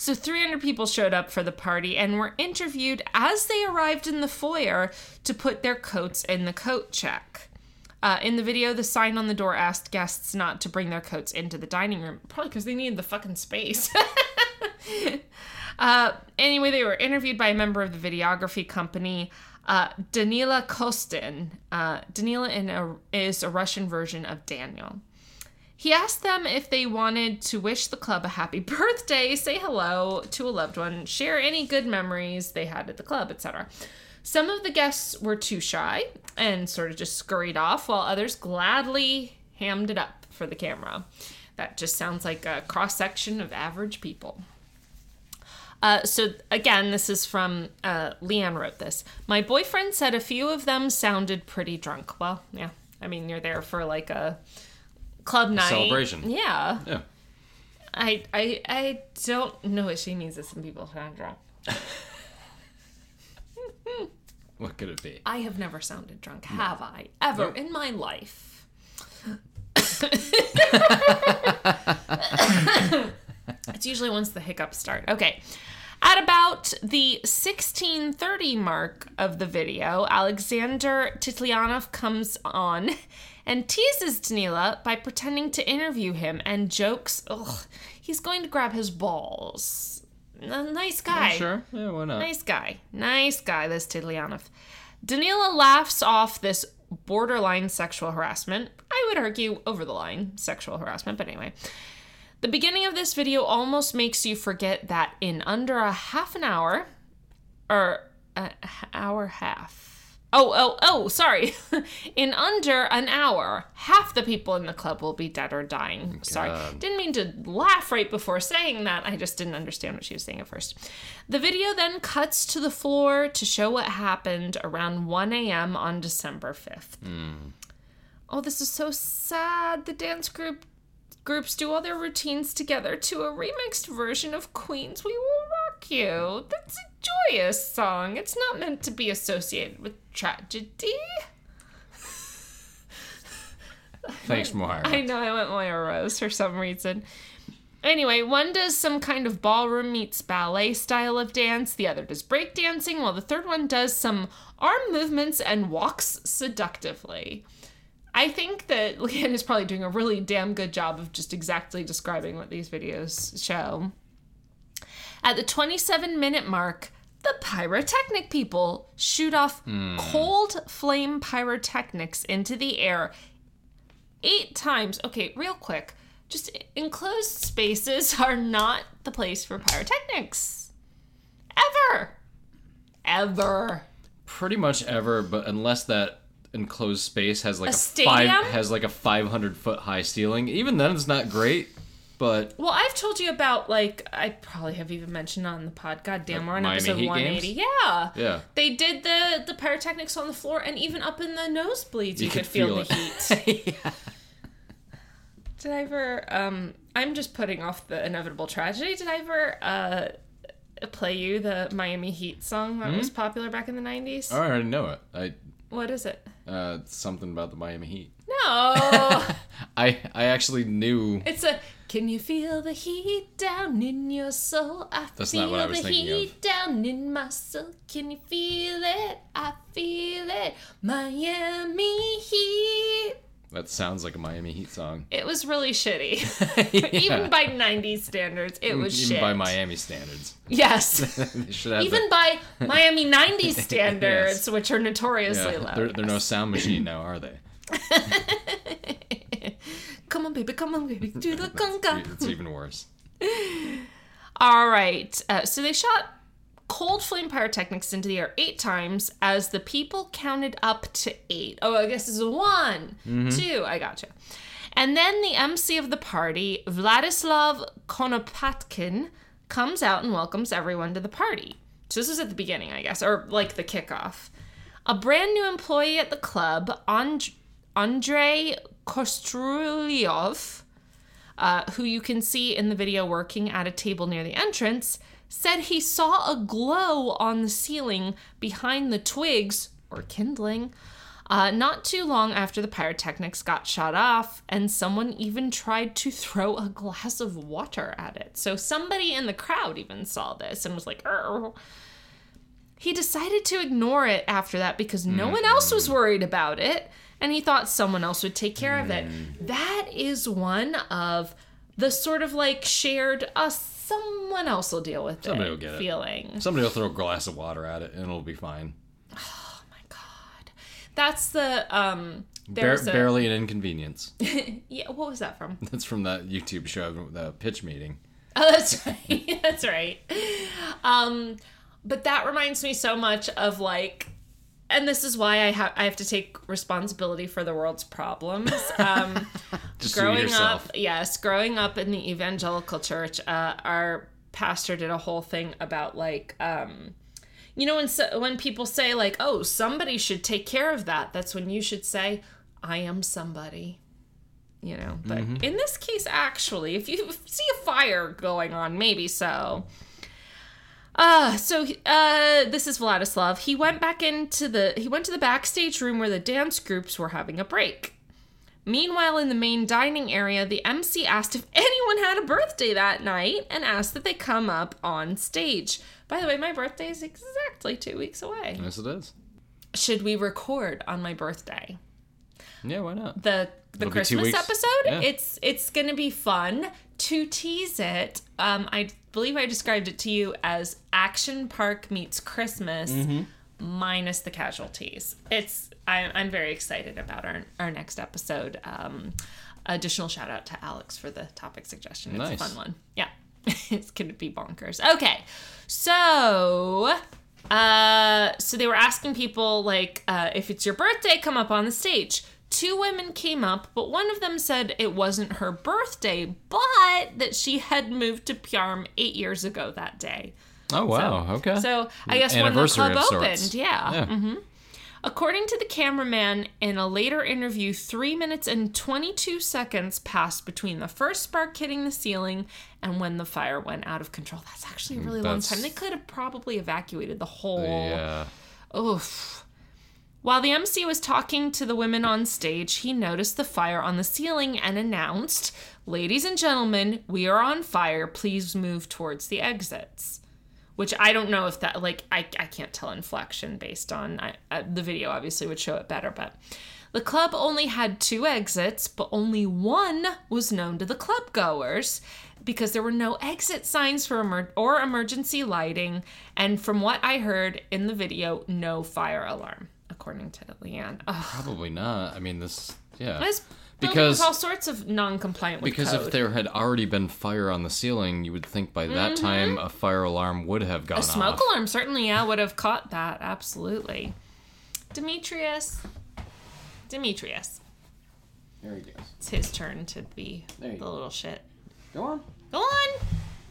So 300 people showed up for the party and were interviewed as they arrived in the foyer to put their coats in the coat check. Uh, in the video, the sign on the door asked guests not to bring their coats into the dining room, probably because they needed the fucking space. [laughs] uh, anyway, they were interviewed by a member of the videography company, uh, Danila Kostin. Uh, Danila a, is a Russian version of Daniel. He asked them if they wanted to wish the club a happy [laughs] birthday, say hello to a loved one, share any good memories they had at the club, etc. Some of the guests were too shy and sort of just scurried off, while others gladly hammed it up for the camera. That just sounds like a cross section of average people. Uh, so again, this is from uh, Leanne wrote this. My boyfriend said a few of them sounded pretty drunk. Well, yeah, I mean you're there for like a club night celebration. Yeah, Yeah. I I I don't know what she means. That some people sound drunk. [laughs] What could it be? I have never sounded drunk, have I? Ever Nope. in my life. [laughs] it's usually once the hiccups start. Okay. At about the 1630 mark of the video, Alexander Titlyanov comes on and teases Danila by pretending to interview him and jokes, ugh, he's going to grab his balls. A nice guy. Sure. Yeah, why not? Nice guy. Nice guy, this Titlyanov. Danila laughs off this borderline sexual harassment. I would argue over the line sexual harassment, but anyway. The beginning of this video almost makes you forget that in under a half an hour, or an hour half. Oh, oh, oh, sorry. [laughs] in under an hour, half the people in the club will be dead or dying. Oh sorry. Didn't mean to laugh right before saying that. I just didn't understand what she was saying at first. The video then cuts to the floor to show what happened around 1 a.m. on December 5th. Hmm. Oh, this is so sad. The dance group groups do all their routines together to a remixed version of Queen's We Will Rock You. That's a joyous song. It's not meant to be associated with tragedy. Thanks, Moira. I know I went Moira Rose for some reason. Anyway, one does some kind of ballroom meets ballet style of dance, the other does breakdancing, while the third one does some arm movements and walks seductively. I think that [laughs] Leanne is probably doing a really damn good job of just exactly describing what these videos show. At the 27 minute mark, the pyrotechnic people shoot off hmm. cold flame pyrotechnics into the air eight times. Okay, real quick. Just enclosed spaces [laughs] are not the place for pyrotechnics. Ever. Ever. Pretty much ever, but unless that enclosed space has like A a, stadium? five has like a 500 foot high ceiling, even then it's not great. but Well, I've told you about like I probably have even mentioned on the pod. God damn, we're on Miami episode Heat 180. games? Yeah. yeah. They did the the pyrotechnics on the floor, and even up in the nosebleeds, you, You could could feel, feel the heat. [laughs] Did I ever? Um, I'm just putting off the inevitable tragedy. Did I ever uh, play you the Miami Heat song that Hmm? was popular back in the '90s? I already know it. I What is it? Uh, something about the Miami Heat. No, [laughs] I I actually knew. it's a. Can you feel the heat down in your soul? I That's feel not what I was the thinking of. heat down in my soul. Can you feel it? I feel it. Miami Heat. That sounds like a Miami Heat song. It was really shitty. [laughs] [laughs] Yeah. Even by 90s standards, it was Even shit. by Miami standards. Yes. [laughs] they should have Even by Miami 90s standards, Yes. which are notoriously yeah, low. they're, they're no sound machine now, are they? come on, baby, come on, baby, do the conga. It's even worse. All right. Uh, so they shot cold flame pyrotechnics into the air eight times as the people counted up to eight. Oh, I guess is one, two. I gotcha. And then the MC of the party, Vladislav Konopatkin, comes out and welcomes everyone to the party. So this is at the beginning, I guess, or like the kickoff. A brand new employee at the club, And- Andrei Kostrulyov, uh, who you can see in the video working at a table near the entrance, said he saw a glow on the ceiling behind the twigs, or kindling, uh, not too long after the pyrotechnics got shot off, and someone even tried to throw a glass of water at it. So somebody in the crowd even saw this and was like, "Arr." He decided to ignore it after that because no one else was worried about it and he thought someone else would take care of it. That is one of the sort of like shared uh someone else will deal with Somebody it will get it. feeling. Somebody will throw a glass of water at it and it'll be fine. Oh my god. That's the um Bar- a barely an inconvenience. [laughs] Yeah, what was that from? That's from that YouTube show, the pitch meeting. Oh, that's right. [laughs] that's right. Um, but that reminds me so much of like, and this is why I have I have to take responsibility for the world's problems. [laughs] Um, growing up, yes, growing up in the evangelical church, uh, our pastor did a whole thing about like, um, you know, when so, when people say like, "Oh, somebody should take care of that," that's when you should say, "I am somebody." You know, but Mm-hmm. in this case, actually, if you see a fire going on, maybe so. Uh, so uh, this is Vladislav. He went back into the he went to the backstage room where the dance groups were having a break. Meanwhile, in the main dining area, the MC asked if anyone had a birthday that night and asked that they come up on stage. By the way, my birthday is exactly two weeks away. Yes, it is. Should we record on my birthday? Yeah, why not? the the It'll Christmas episode. Yeah. It's it's gonna be fun to tease it. Um, I believe I described it to you as Action Park meets Christmas Mm-hmm. minus the casualties. It's I, I'm very excited about our our next episode. Um, additional shout out to Alex for the topic suggestion. It's Nice. a fun one. Yeah, [laughs] it's gonna be bonkers. Okay, so uh, so they were asking people like, uh, if it's your birthday, come up on the stage. Two women came up, but one of them said it wasn't her birthday, but that she had moved to Perm eight years ago that day. Oh wow, okay. So I guess when the club opened, yeah. Yeah. hmm According to the cameraman, in a later interview, three minutes and 22 seconds passed between the first spark hitting the ceiling and when the fire went out of control. That's actually a really long time. They could have probably evacuated the whole. Yeah. Oof. While the MC was talking to the women on stage, he noticed the fire on the ceiling and announced, Ladies and gentlemen, we are on fire. Please move towards the exits. Which I don't know if that, like, I, I can't tell inflection based on I, uh, the video, obviously, would show it better. But the club only had two exits, but only one was known to the club goers because there were no exit signs for emer- or emergency lighting, and from what I heard in the video, no fire alarm, according to Leanne. Ugh, Probably not. I mean, this. Yeah. this Because- because all sorts of non-compliant Because code. if there had already been fire on the ceiling, you would think by that time a fire alarm would have gone Mm-hmm. a smoke off. alarm certainly, yeah, would have caught that absolutely. Demetrius, Demetrius, There he goes. it's his turn to be the go. little shit. Go on. Go on.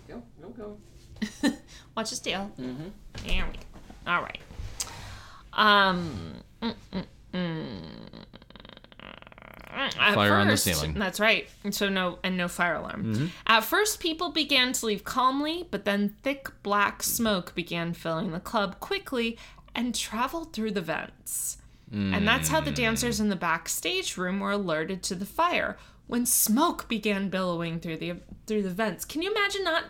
Go, go, go. [laughs] Watch his tail. Mm-hmm. There we go. All right. Um. mm, mm, mm. At Fire on the ceiling. That's right. And So no and no fire alarm. At first, people began to leave calmly, but then thick black smoke began filling the club quickly and traveled through the vents. And that's how the dancers in the backstage room were alerted to the fire when smoke began billowing through the through the vents. Can you imagine not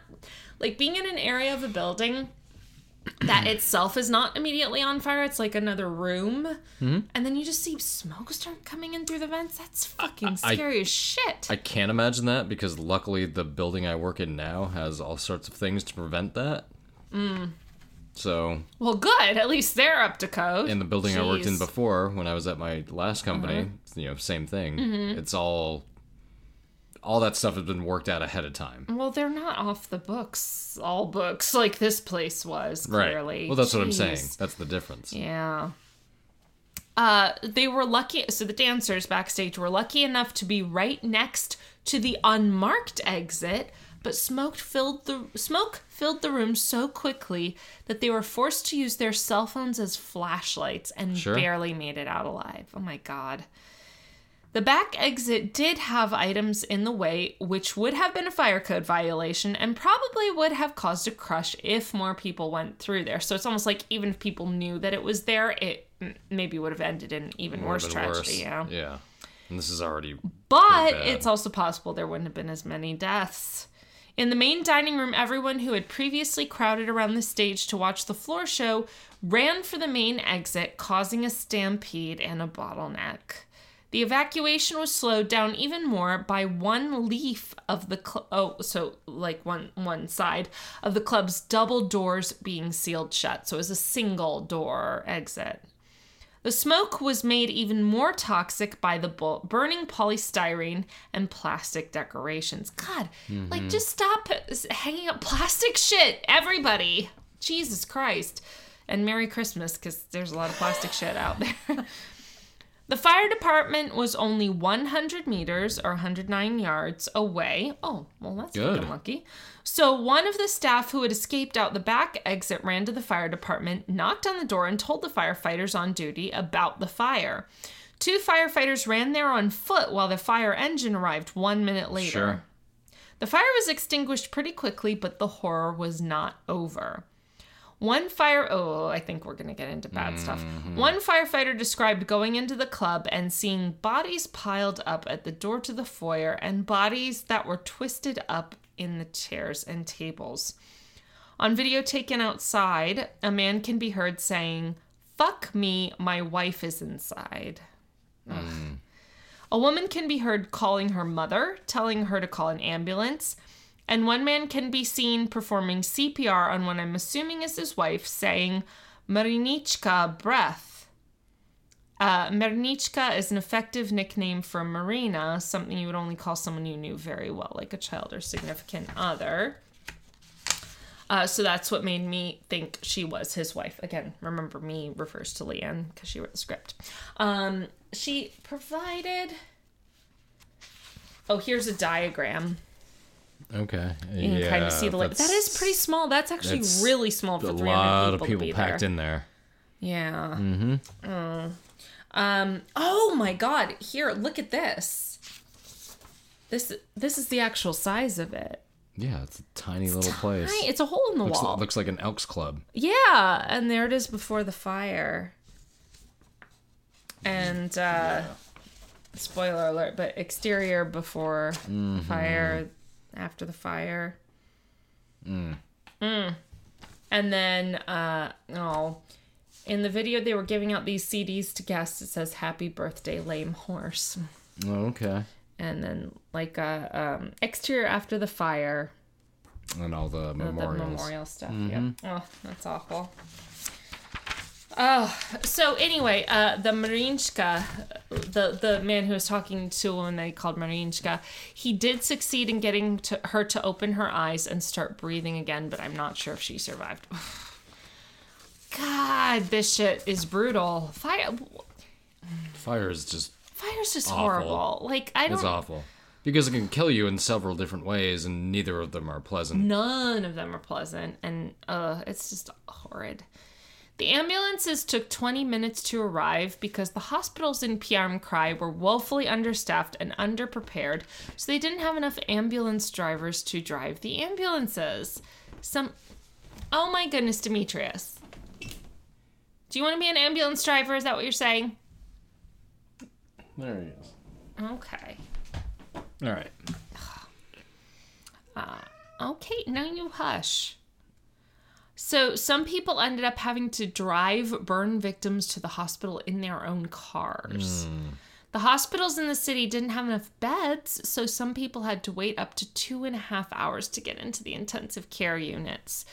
like being in an area of a building that itself is not immediately on fire? It's like another room, Mm-hmm. and then you just see smoke start coming in through the vents. That's fucking I- scary as shit. I can't imagine that because luckily the building I work in now has all sorts of things to prevent that. Hmm. So well, good. At least they're up to code. in the building I worked in before when I was at my last company, uh-huh. you know, same thing. Mm-hmm. It's all all that stuff has been worked out ahead of time. Well, they're not off the books, all books, like this place was, clearly. Right. Well, that's what I'm saying. That's the difference. Yeah. Uh, they were lucky. So the dancers backstage were lucky enough to be right next to the unmarked exit, but smoke filled the smoke filled the room so quickly that they were forced to use their cell phones as flashlights and Sure. barely made it out alive. Oh my god. The back exit did have items in the way, which would have been a fire code violation and probably would have caused a crush if more people went through there. So it's almost like even if people knew that it was there, it maybe would have ended in even Would've worse tragedy. Yeah. Yeah. And this is already But it's also possible there wouldn't have been as many deaths. In the main dining room, everyone who had previously crowded around the stage to watch the floor show ran for the main exit, causing a stampede and a bottleneck. The evacuation was slowed down even more by one leaf of the cl- oh, so like one one side of the club's double doors being sealed shut. So it was a single door exit. The smoke was made even more toxic by the bu- burning polystyrene and plastic decorations. God, like mm-hmm. just stop hanging up plastic shit, everybody. Jesus Christ. And Merry Christmas, because there's a lot of plastic shit out there. [laughs] The fire department was only 100 meters or 109 yards away. Oh, well, that's Good. lucky. So, one of the staff who had escaped out the back exit ran to the fire department, knocked on the door, and told the firefighters on duty about the fire. Two firefighters ran there on foot while the fire engine arrived one minute later. Sure. The fire was extinguished pretty quickly, but the horror was not over. One fire oh, I think we're going to get into bad stuff. Mm-hmm. One firefighter described going into the club and seeing bodies piled up at the door to the foyer and bodies that were twisted up in the chairs and tables. On video taken outside, a man can be heard saying, "Fuck me, my wife is inside." Ugh. Mm. A woman can be heard calling her mother, telling her to call an ambulance, and one man can be seen performing CPR on what I'm assuming is his wife, saying, Marinichka, breath. Uh, Marinichka is an effective nickname for Marina, something you would only call someone you knew very well, like a child or significant other. Uh, so that's what made me think she was his wife. Again, remember me refers to Leanne because she wrote the script. Um, she provided. Oh, here's a diagram. Okay. You can kind of see the. Like, that is pretty small. That's actually that's really small for a 300 lot of people packed there. in there. Yeah. Mm-hmm. Um. Oh my God! Here, look at this. This this is the actual size of it. Yeah, it's a tiny little place. Right, it's a hole in the Looks, wall. looks like an Elks Club. Yeah, and there it is before the fire. And uh spoiler alert, but exterior before Mm-hmm. fire, after the fire. Mm. And then uh oh in the video they were giving out these CDs to guests. It says happy birthday lame horse. Oh, okay. And then like uh um exterior after the fire. And all the the- memorials. The memorial stuff. Yeah. Oh, that's awful. Oh, so anyway, uh, the Marinchka, the the man who was talking to a woman they called Marinchka, he did succeed in getting to her to open her eyes and start breathing again, but I'm not sure if she survived. [sighs] God, this shit is brutal. Fire, Fire is just fire's just Awful. horrible. Like I it's don't. It's awful. Because it can kill you in several different ways, and neither of them are pleasant. None of them are pleasant, and uh, it's just horrid. The ambulances took 20 minutes to arrive because the hospitals in Perm Krai were woefully understaffed and underprepared, so they didn't have enough ambulance drivers to drive the ambulances. Some. Oh my goodness, Demetrius. Do you want to be an ambulance driver? Is that what you're saying? There he is. Okay. All right. Uh, okay, now you hush. So, some people ended up having to drive burn victims to the hospital in their own cars. Hmm. The hospitals in the city didn't have enough beds, so some people had to wait up to two and a half hours to get into the intensive care units.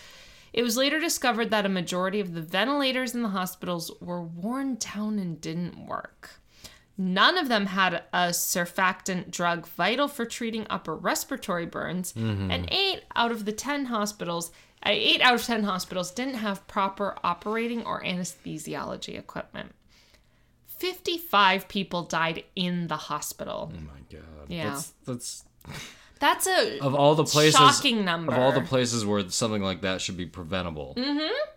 It was later discovered that a majority of the ventilators in the hospitals were worn down and didn't work. None of them had a surfactant drug vital for treating upper respiratory burns, and mm-hmm. eight out of the ten hospitals, eight out of ten hospitals didn't have proper operating or anesthesiology equipment. Fifty-five people died in the hospital. Oh my god. Yeah. That's, that's That's a of all the places shocking number. of all the places where something like that should be preventable. Mm-hmm.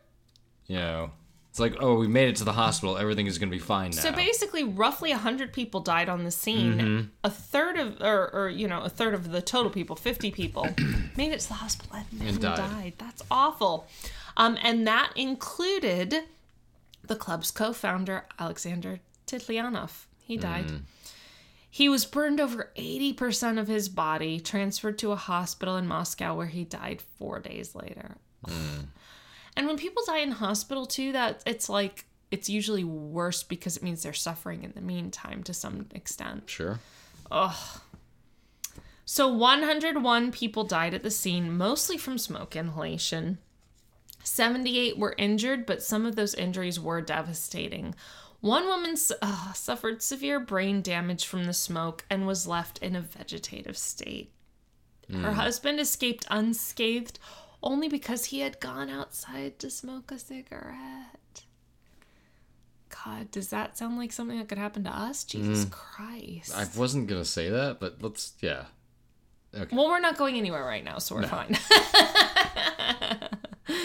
You know, it's like, oh, we made it to the hospital. Everything is going to be fine now. So basically, roughly 100 people died on the scene. Mm-hmm. A third of, or, or, you know, a third of the total people, 50 people, [coughs] made it to the hospital and, then died. died. That's awful. Um, and that included the club's co founder, Alexander Titlyanov. He died. Mm. He was burned over 80% of his body, transferred to a hospital in Moscow where he died four days later. And when people die in hospital too, that it's like it's usually worse because it means they're suffering in the meantime to some extent. sure. Ugh. So 101 people died at the scene, mostly from smoke inhalation. 78 were injured, but some of those injuries were devastating. One woman uh, suffered severe brain damage from the smoke and was left in a vegetative state. Her husband escaped unscathed only because he had gone outside to smoke a cigarette. God, does that sound like something that could happen to us? Jesus mm. Christ. I wasn't gonna say that, but let's yeah. Well, we're not going anywhere right now, so we're fine. [laughs]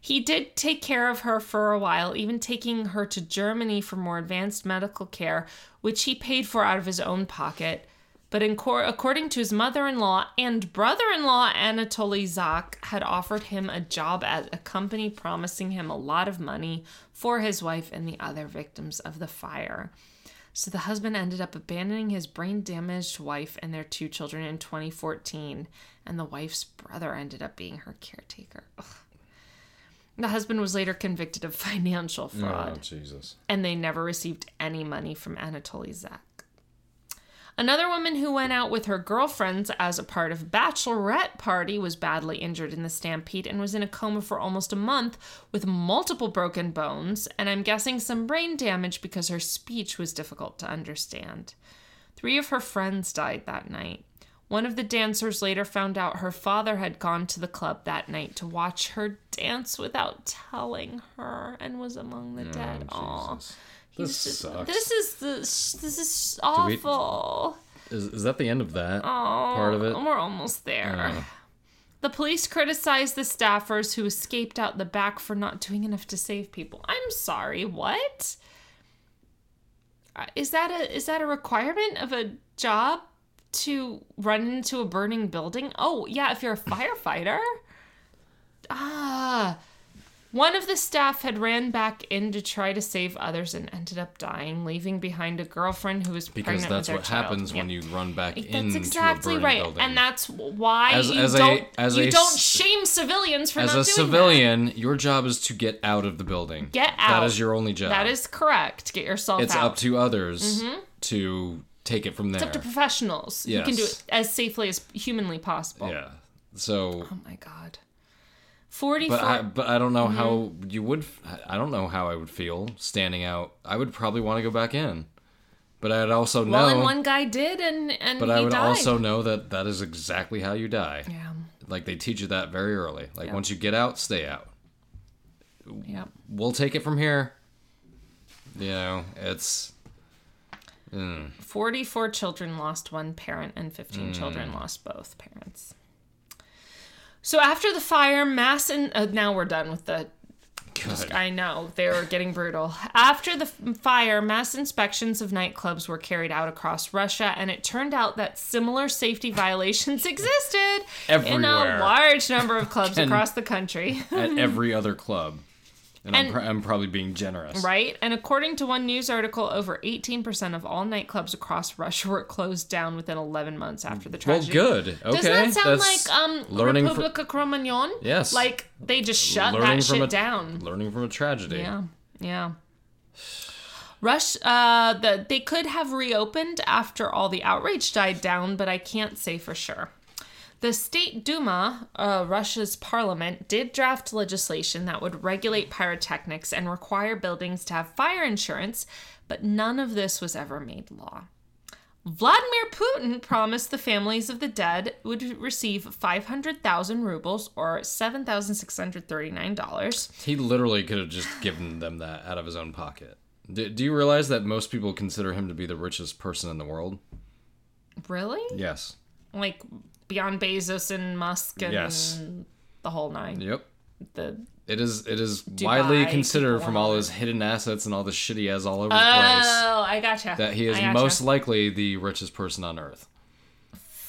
he did take care of her for a while, even taking her to Germany for more advanced medical care, which he paid for out of his own pocket. But in cor- according to his mother-in-law and brother-in-law, Anatoly Zak had offered him a job at a company, promising him a lot of money for his wife and the other victims of the fire. So the husband ended up abandoning his brain damaged wife and their two children in 2014, and the wife's brother ended up being her caretaker. Ugh. The husband was later convicted of [laughs] financial oh, fraud, Oh Jesus. and they never received any money from Anatoly Zak. Another woman who went out with her girlfriends as a part of bachelorette party was badly injured in the stampede and was in a coma for almost a month with multiple broken bones and I'm guessing some brain damage because her speech was difficult to understand. Three of her friends died that night. One of the dancers later found out her father had gone to the club that night to watch her dance without telling her and was among the oh, dead. Aw. Jesus. This just- sucks. This is the this is we- awful. Is, is that the end of that Oh, part of it? We're almost there. Oh. The police criticized the staffers who escaped out the back for not doing enough to save people. I'm sorry, what? Uh, that a is that a requirement of a job to run into a burning building? Oh, yeah, if you're a firefighter. Ah. One of the staff had ran back in to try to save others and ended up dying, leaving behind a girlfriend who was Because pregnant that's with their what child. happens when you run back That's into exactly a burning right, building. and that's why As- you as a- don't as you a don't s- shame civilians for As not a doing civilian, your job is to get out of the building. Get out. That is your only job. That. that is correct. Get yourself out. It's out. up to others mm-hmm. to take it from there. It's up to professionals You can do Yes. it as safely as humanly possible. yeah. So, Oh my god. Forty-four. but I, but I don't know how Mm-hmm. you would. I don't know how I would feel standing out. I would probably want to go back in, but I'd also well, know. and one guy did, and and but I would died. also know that that is exactly how you die. Yeah. Like they teach you that very early. Like once you get out, stay out. Yeah. We'll take it from here. You know, it's Mm. 44 children lost one parent, and 15 children lost both parents. So after the fire, mass and uh, now we're done with the. I know, they were getting brutal. After the f- fire, mass inspections of nightclubs were carried out across Russia, and it turned out that similar safety [laughs] violations existed in a large number of clubs [laughs] And- across the country. At [laughs] every other club. And, I'm, pr- I'm probably being generous. Right? And according to one news article, over 18% of all nightclubs across [laughs] Russia were closed down within 11 months after the tragedy. Well, good. Okay. Does that sound That's like um learning fr- República Cromañón? Yes. Like they just shut learning that from shit a- down. learning from a tragedy. Yeah, yeah. Rush, uh, the they could have reopened after all the outrage died down, but I can't say for sure. The State Duma, uh, Russia's parliament, did draft legislation that would regulate pyrotechnics and require buildings to have fire insurance, but none of this was ever made law. Vladimir Putin promised the families of the dead would receive 500,000 rubles or $7,639. He literally could have just given them that out of his own pocket. Do, do you realize that most people consider him to be the richest person in the world? Really? Yes. like beyond Bezos and Musk and Yes. the whole nine. Yep. The It is. It is widely considered from all his hidden assets and all the shit he has all over the place. oh, I gotcha. that he is gotcha. most likely the richest person on earth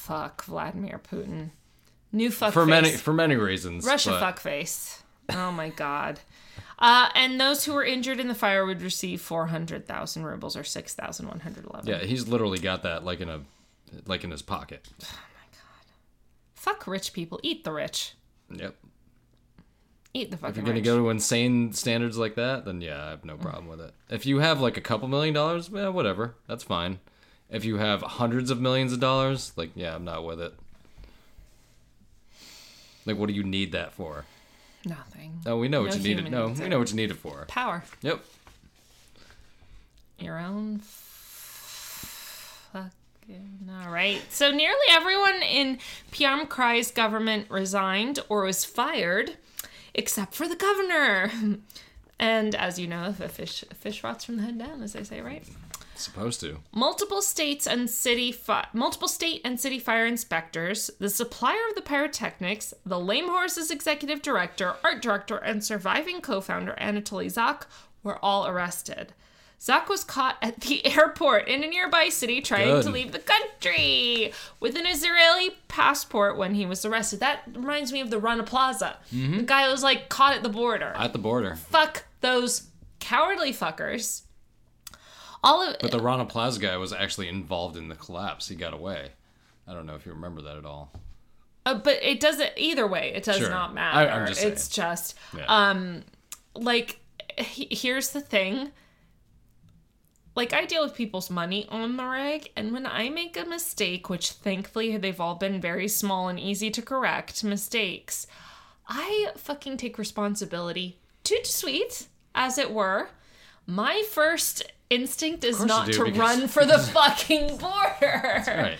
fuck Vladimir Putin. New fuck for face. many for many reasons. Russia but fuck face. Oh my god. Uh, and those who were injured in the fire would receive four hundred thousand rubles or six thousand one hundred eleven. Yeah, he's literally got that like in a like in his pocket. Fuck rich people. Eat the rich. Yep. Eat the fucking If you're gonna rich. go to insane standards like that, then yeah, I have no problem with it. If you have like a couple million dollars, yeah, whatever, that's fine. If you have hundreds of millions of dollars, like yeah, I'm not with it. Like, what do you need that for? Nothing. Oh, we know what No you need it. No, we know what you need it for. Power. Yep. your own fucking all right so nearly everyone in Perm Krai's government resigned or was fired except for the governor [laughs] and as you know a fish a fish rots from the head down as they say right Supposed to. multiple states and city fi- multiple state and city fire inspectors, the supplier of the pyrotechnics, the Lame Horses executive director, art director, and surviving co-founder Anatoly Zak were all arrested. Zak was caught at the [laughs] airport in a nearby city trying Good. to leave the country with an Israeli passport when he was arrested. That reminds me of the Rana Plaza. The guy was like caught at the border. At the border. Fuck those cowardly fuckers. All of But the Rana Plaza guy was actually involved in the collapse. He got away. I don't know if you remember that at all. Uh, but it doesn't either way. It does Sure. not matter. I'm just it's just Yeah. um like he- here's the thing. Like I deal with people's money on the reg, and when I make a mistake, which thankfully they've all been very small and easy to correct mistakes, I fucking take responsibility. Toot sweet, as it were. My first instinct is not do, to because- run for the [laughs] fucking border. Right.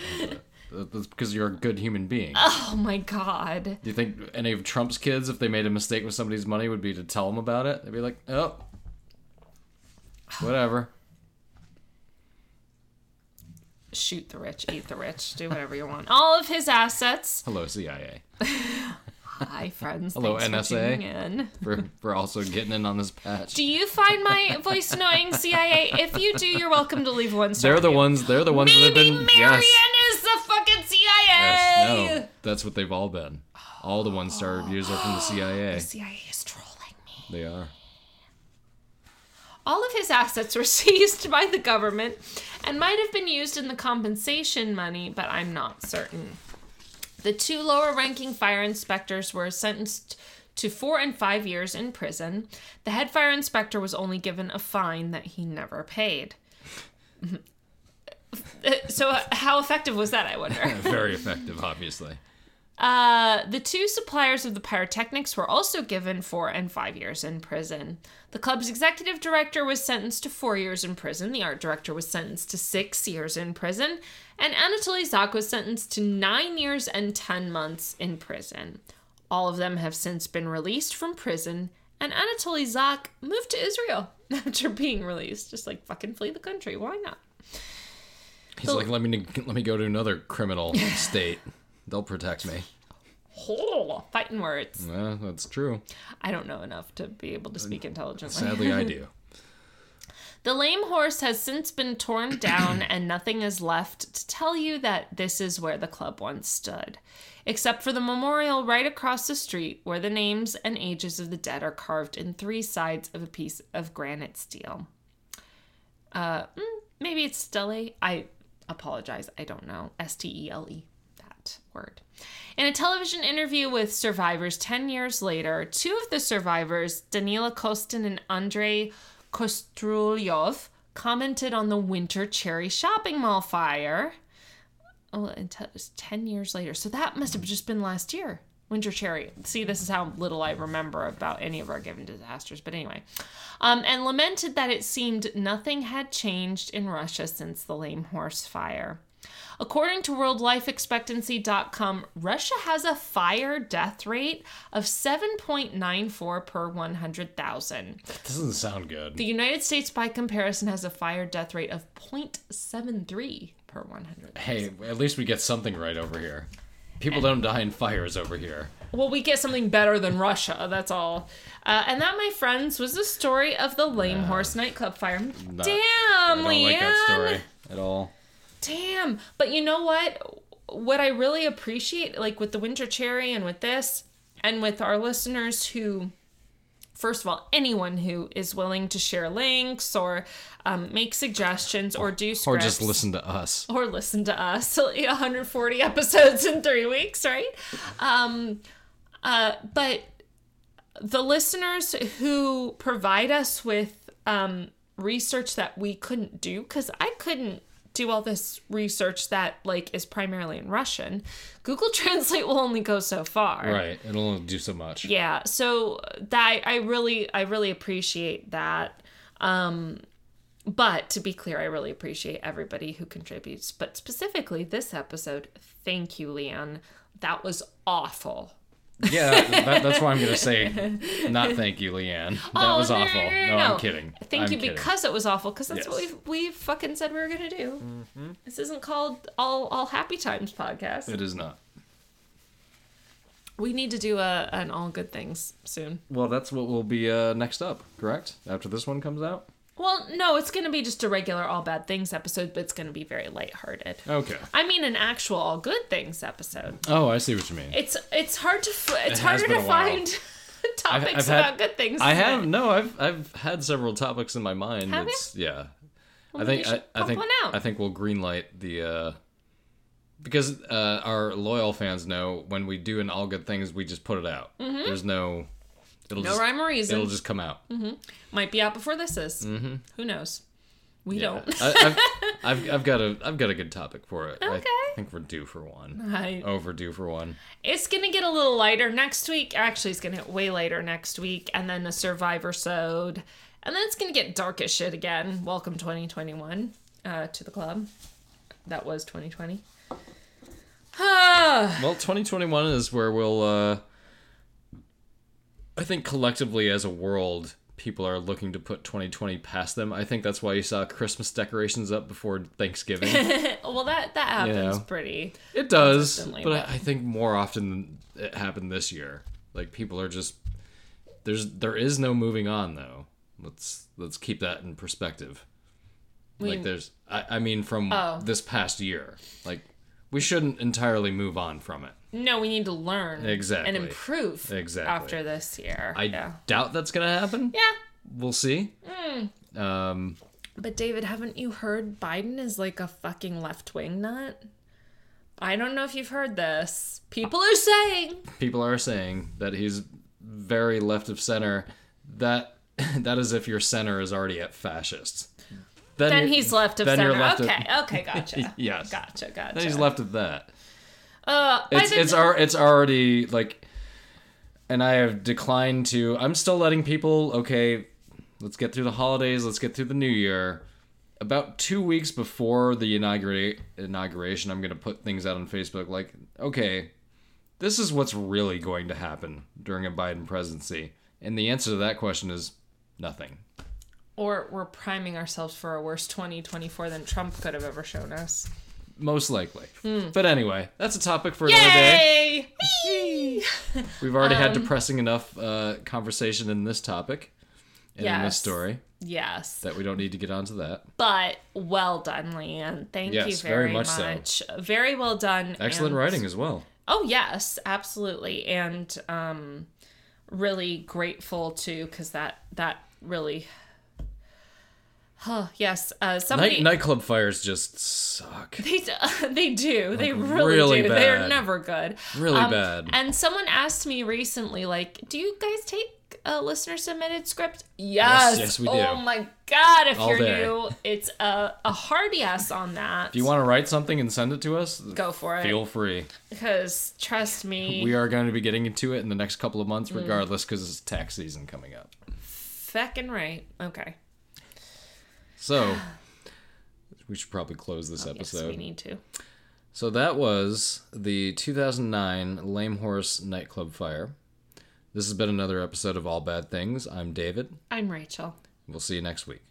That's because you're a good human being. Oh my god. Do you think any of Trump's kids, if they made a mistake with somebody's money, would be to tell them about it? They'd be like, oh, whatever. Shoot the rich, eat the rich, do whatever you want. All of his assets. Hello, CIA. Hi, friends. Hello, Thanks NSA. in. For, for also getting in on this patch. Do you find my voice annoying, CIA? If you do, you're welcome to leave one star. They're the ones. They're the ones that have Maybe been. Marion Yes. is the fucking CIA. Yes. No. That's what they've all been. All the one star reviews are from the CIA. Oh, the CIA is trolling me. They are. All of his assets were [laughs] seized by the government and might have been used in the compensation money, but I'm not certain. The two lower ranking fire inspectors were sentenced to four and five years in prison. The head fire inspector was only given a fine that he never paid. [laughs] so, how effective was that, I wonder? [laughs] Very effective, obviously. Uh, the two suppliers of the pyrotechnics were also given four and five years in prison. The club's executive director was sentenced to four years in prison. The art director was sentenced to six years in prison. And Anatoly Zak was sentenced to nine years and 10 months in prison. All of them have since been released from prison. And Anatoly Zak moved to Israel [laughs] after being released. Just like fucking flee the country. Why not? He's like, let me let me go to another criminal [laughs] state. They'll protect me. [laughs] Fighting words. Yeah, that's true. I don't know enough to be able to speak intelligently. Sadly, I do. [laughs] The lame horse has since been torn [coughs] down, and nothing is left to tell you that this is where the club once stood, except for the memorial right across the street where the names and ages of the dead are carved in three sides of a piece of granite steel. Uh, mm, maybe it's stele. I apologize. I don't know. S T E L E. Word. In a television interview with survivors 10 years later, two of the survivors, Danila Kostin and Andrei Kostrulyov, commented on the Winter Cherry shopping mall fire. Oh, it was 10 years later. So that must have just been last year. Winter Cherry. See, this is how little I remember about any of our given disasters. But anyway, um, and lamented that it seemed nothing had changed in Russia since the Lame Horse fire. According to worldlifeexpectancy.com, Russia has a fire death rate of 7.94 per 100,000. That Doesn't sound good. The United States, by comparison, has a fire death rate of 0.73 per 100. Hey, at least we get something right over here. People don't die in fires over here. Well, we get something better than Russia, that's all. Uh, and that, my friends, was the story of the Lame Horse nightclub fire. Not- Damn, I don't Leanne. like that story at all. Damn. But you know what? What I really appreciate, like with the Winter Cherry and with this, and with our listeners who, first of all, anyone who is willing to share links or um, make suggestions or do scripts. Or just listen to us. Or listen to us. [laughs] 140 episodes in three weeks, right? Um, uh, but the listeners who provide us with um, research that we couldn't do, because I couldn't do all this research that like is primarily in Russian. Google [laughs] Translate will only go so far. Right. It'll only do so much. Yeah. So that I really I really appreciate that. Um but to be clear, I really appreciate everybody who contributes. But specifically this episode, thank you, Leanne. That was awful. Yeah, that, that's why I'm gonna say not thank you, Leanne. That Oh, was no, awful. no, No, no. I'm kidding. Thank I'm you kidding. because it was awful. Because that's what we we fucking said we were gonna do. This isn't called all all happy times podcast. it is not. We need to do a an all good things soon. Well, that's what will be uh, next up, correct? After this one comes out. Well, no, it's gonna be just a regular all bad things episode, but it's gonna be very lighthearted. Okay. I mean, an actual all good things episode. Oh, I see what you mean. It's it's hard to f- it's It has harder been to a while. find [laughs] topics I've had- about good things. I have no. I've I've had several topics in my mind. Have you? it's yeah. I then you think I, should I pump think one out. I think we'll greenlight the uh because uh our loyal fans know when we do an all good things we just put it out. There's no it'll Mm-hmm. no just rhyme or reason. it'll just come out. Might be out before this is. Mm-hmm. Who knows? We Yeah. don't. I, I've, [laughs] I've I've got a I've got a good topic for it. Okay. I think we're due for one. I- Overdue for one. It's gonna get a little lighter next week. Actually, it's gonna get way later next week, and then a Survivor sode, and then it's gonna get dark as shit again. Welcome 2021 uh, to the club. That was 2020. Ah, [sighs] Well, 2021 is where we'll, uh, I think collectively as a world, people are looking to put 2020 past them. I think that's why you saw Christmas decorations up before Thanksgiving. [laughs] well, that that happens know. pretty. it does, but but- I, I think more often than it happened this year. Like people are just there's there is no moving on though. Let's let's keep that in perspective. We- like there's I, I mean from Oh. this past year. Like we shouldn't entirely move on from it. No, we need to learn Exactly. and improve Exactly. after this year. I yeah. doubt that's gonna happen. Yeah. We'll see. Hmm. Um, But David, haven't you heard Biden is like a fucking left wing nut? I don't know if you've heard this. People are saying people are saying that he's very left of center. That [laughs] that is if your center is already at fascist. then you're- he's left of then center. left of- okay, okay, gotcha. [laughs] Yes. Gotcha, gotcha. Then he's left of that. Uh, It's it's ar- it's already like, and I have declined to. I'm still letting people. Okay, let's get through the holidays. Let's get through the new year. About two weeks before the inaugurate inauguration, I'm gonna put things out on Facebook. Like, okay, this is what's really going to happen during a Biden presidency, and the answer to that question is nothing. Or we're priming ourselves for a worse 2024 than Trump could have ever shown us. Most likely. But anyway, that's a topic for another day. Yay! We've already Um, had depressing enough uh, conversation in this topic and in this story yes. that we don't need to get onto that. But well done, Leanne. Thank you very very, much so. Very well done. Excellent and- writing as well. Oh yes, absolutely, and um, really grateful too because that that really. Huh, yes, uh, somebody Night, nightclub fires just suck. [laughs] they d- [laughs] they do they really, really do they're never good Really Um, bad. And someone asked me recently, like, do you guys take a listener submitted script? Yes, yes, we do. Oh my god, if All you're day. new, it's a a hard yes on that. If you want to write something and send it to us, go for it, feel free. because trust me, We are going to be getting into it in the next couple of Mm. months, regardless, because it's tax season coming up. feckin' right. Okay. So [sighs] we should probably close this Oh, Yes, episode. we need to. So that was the 2009 Lame Horse Nightclub Fire. This has been another episode of All Bad Things. I'm David. I'm Rachel. We'll see you next week.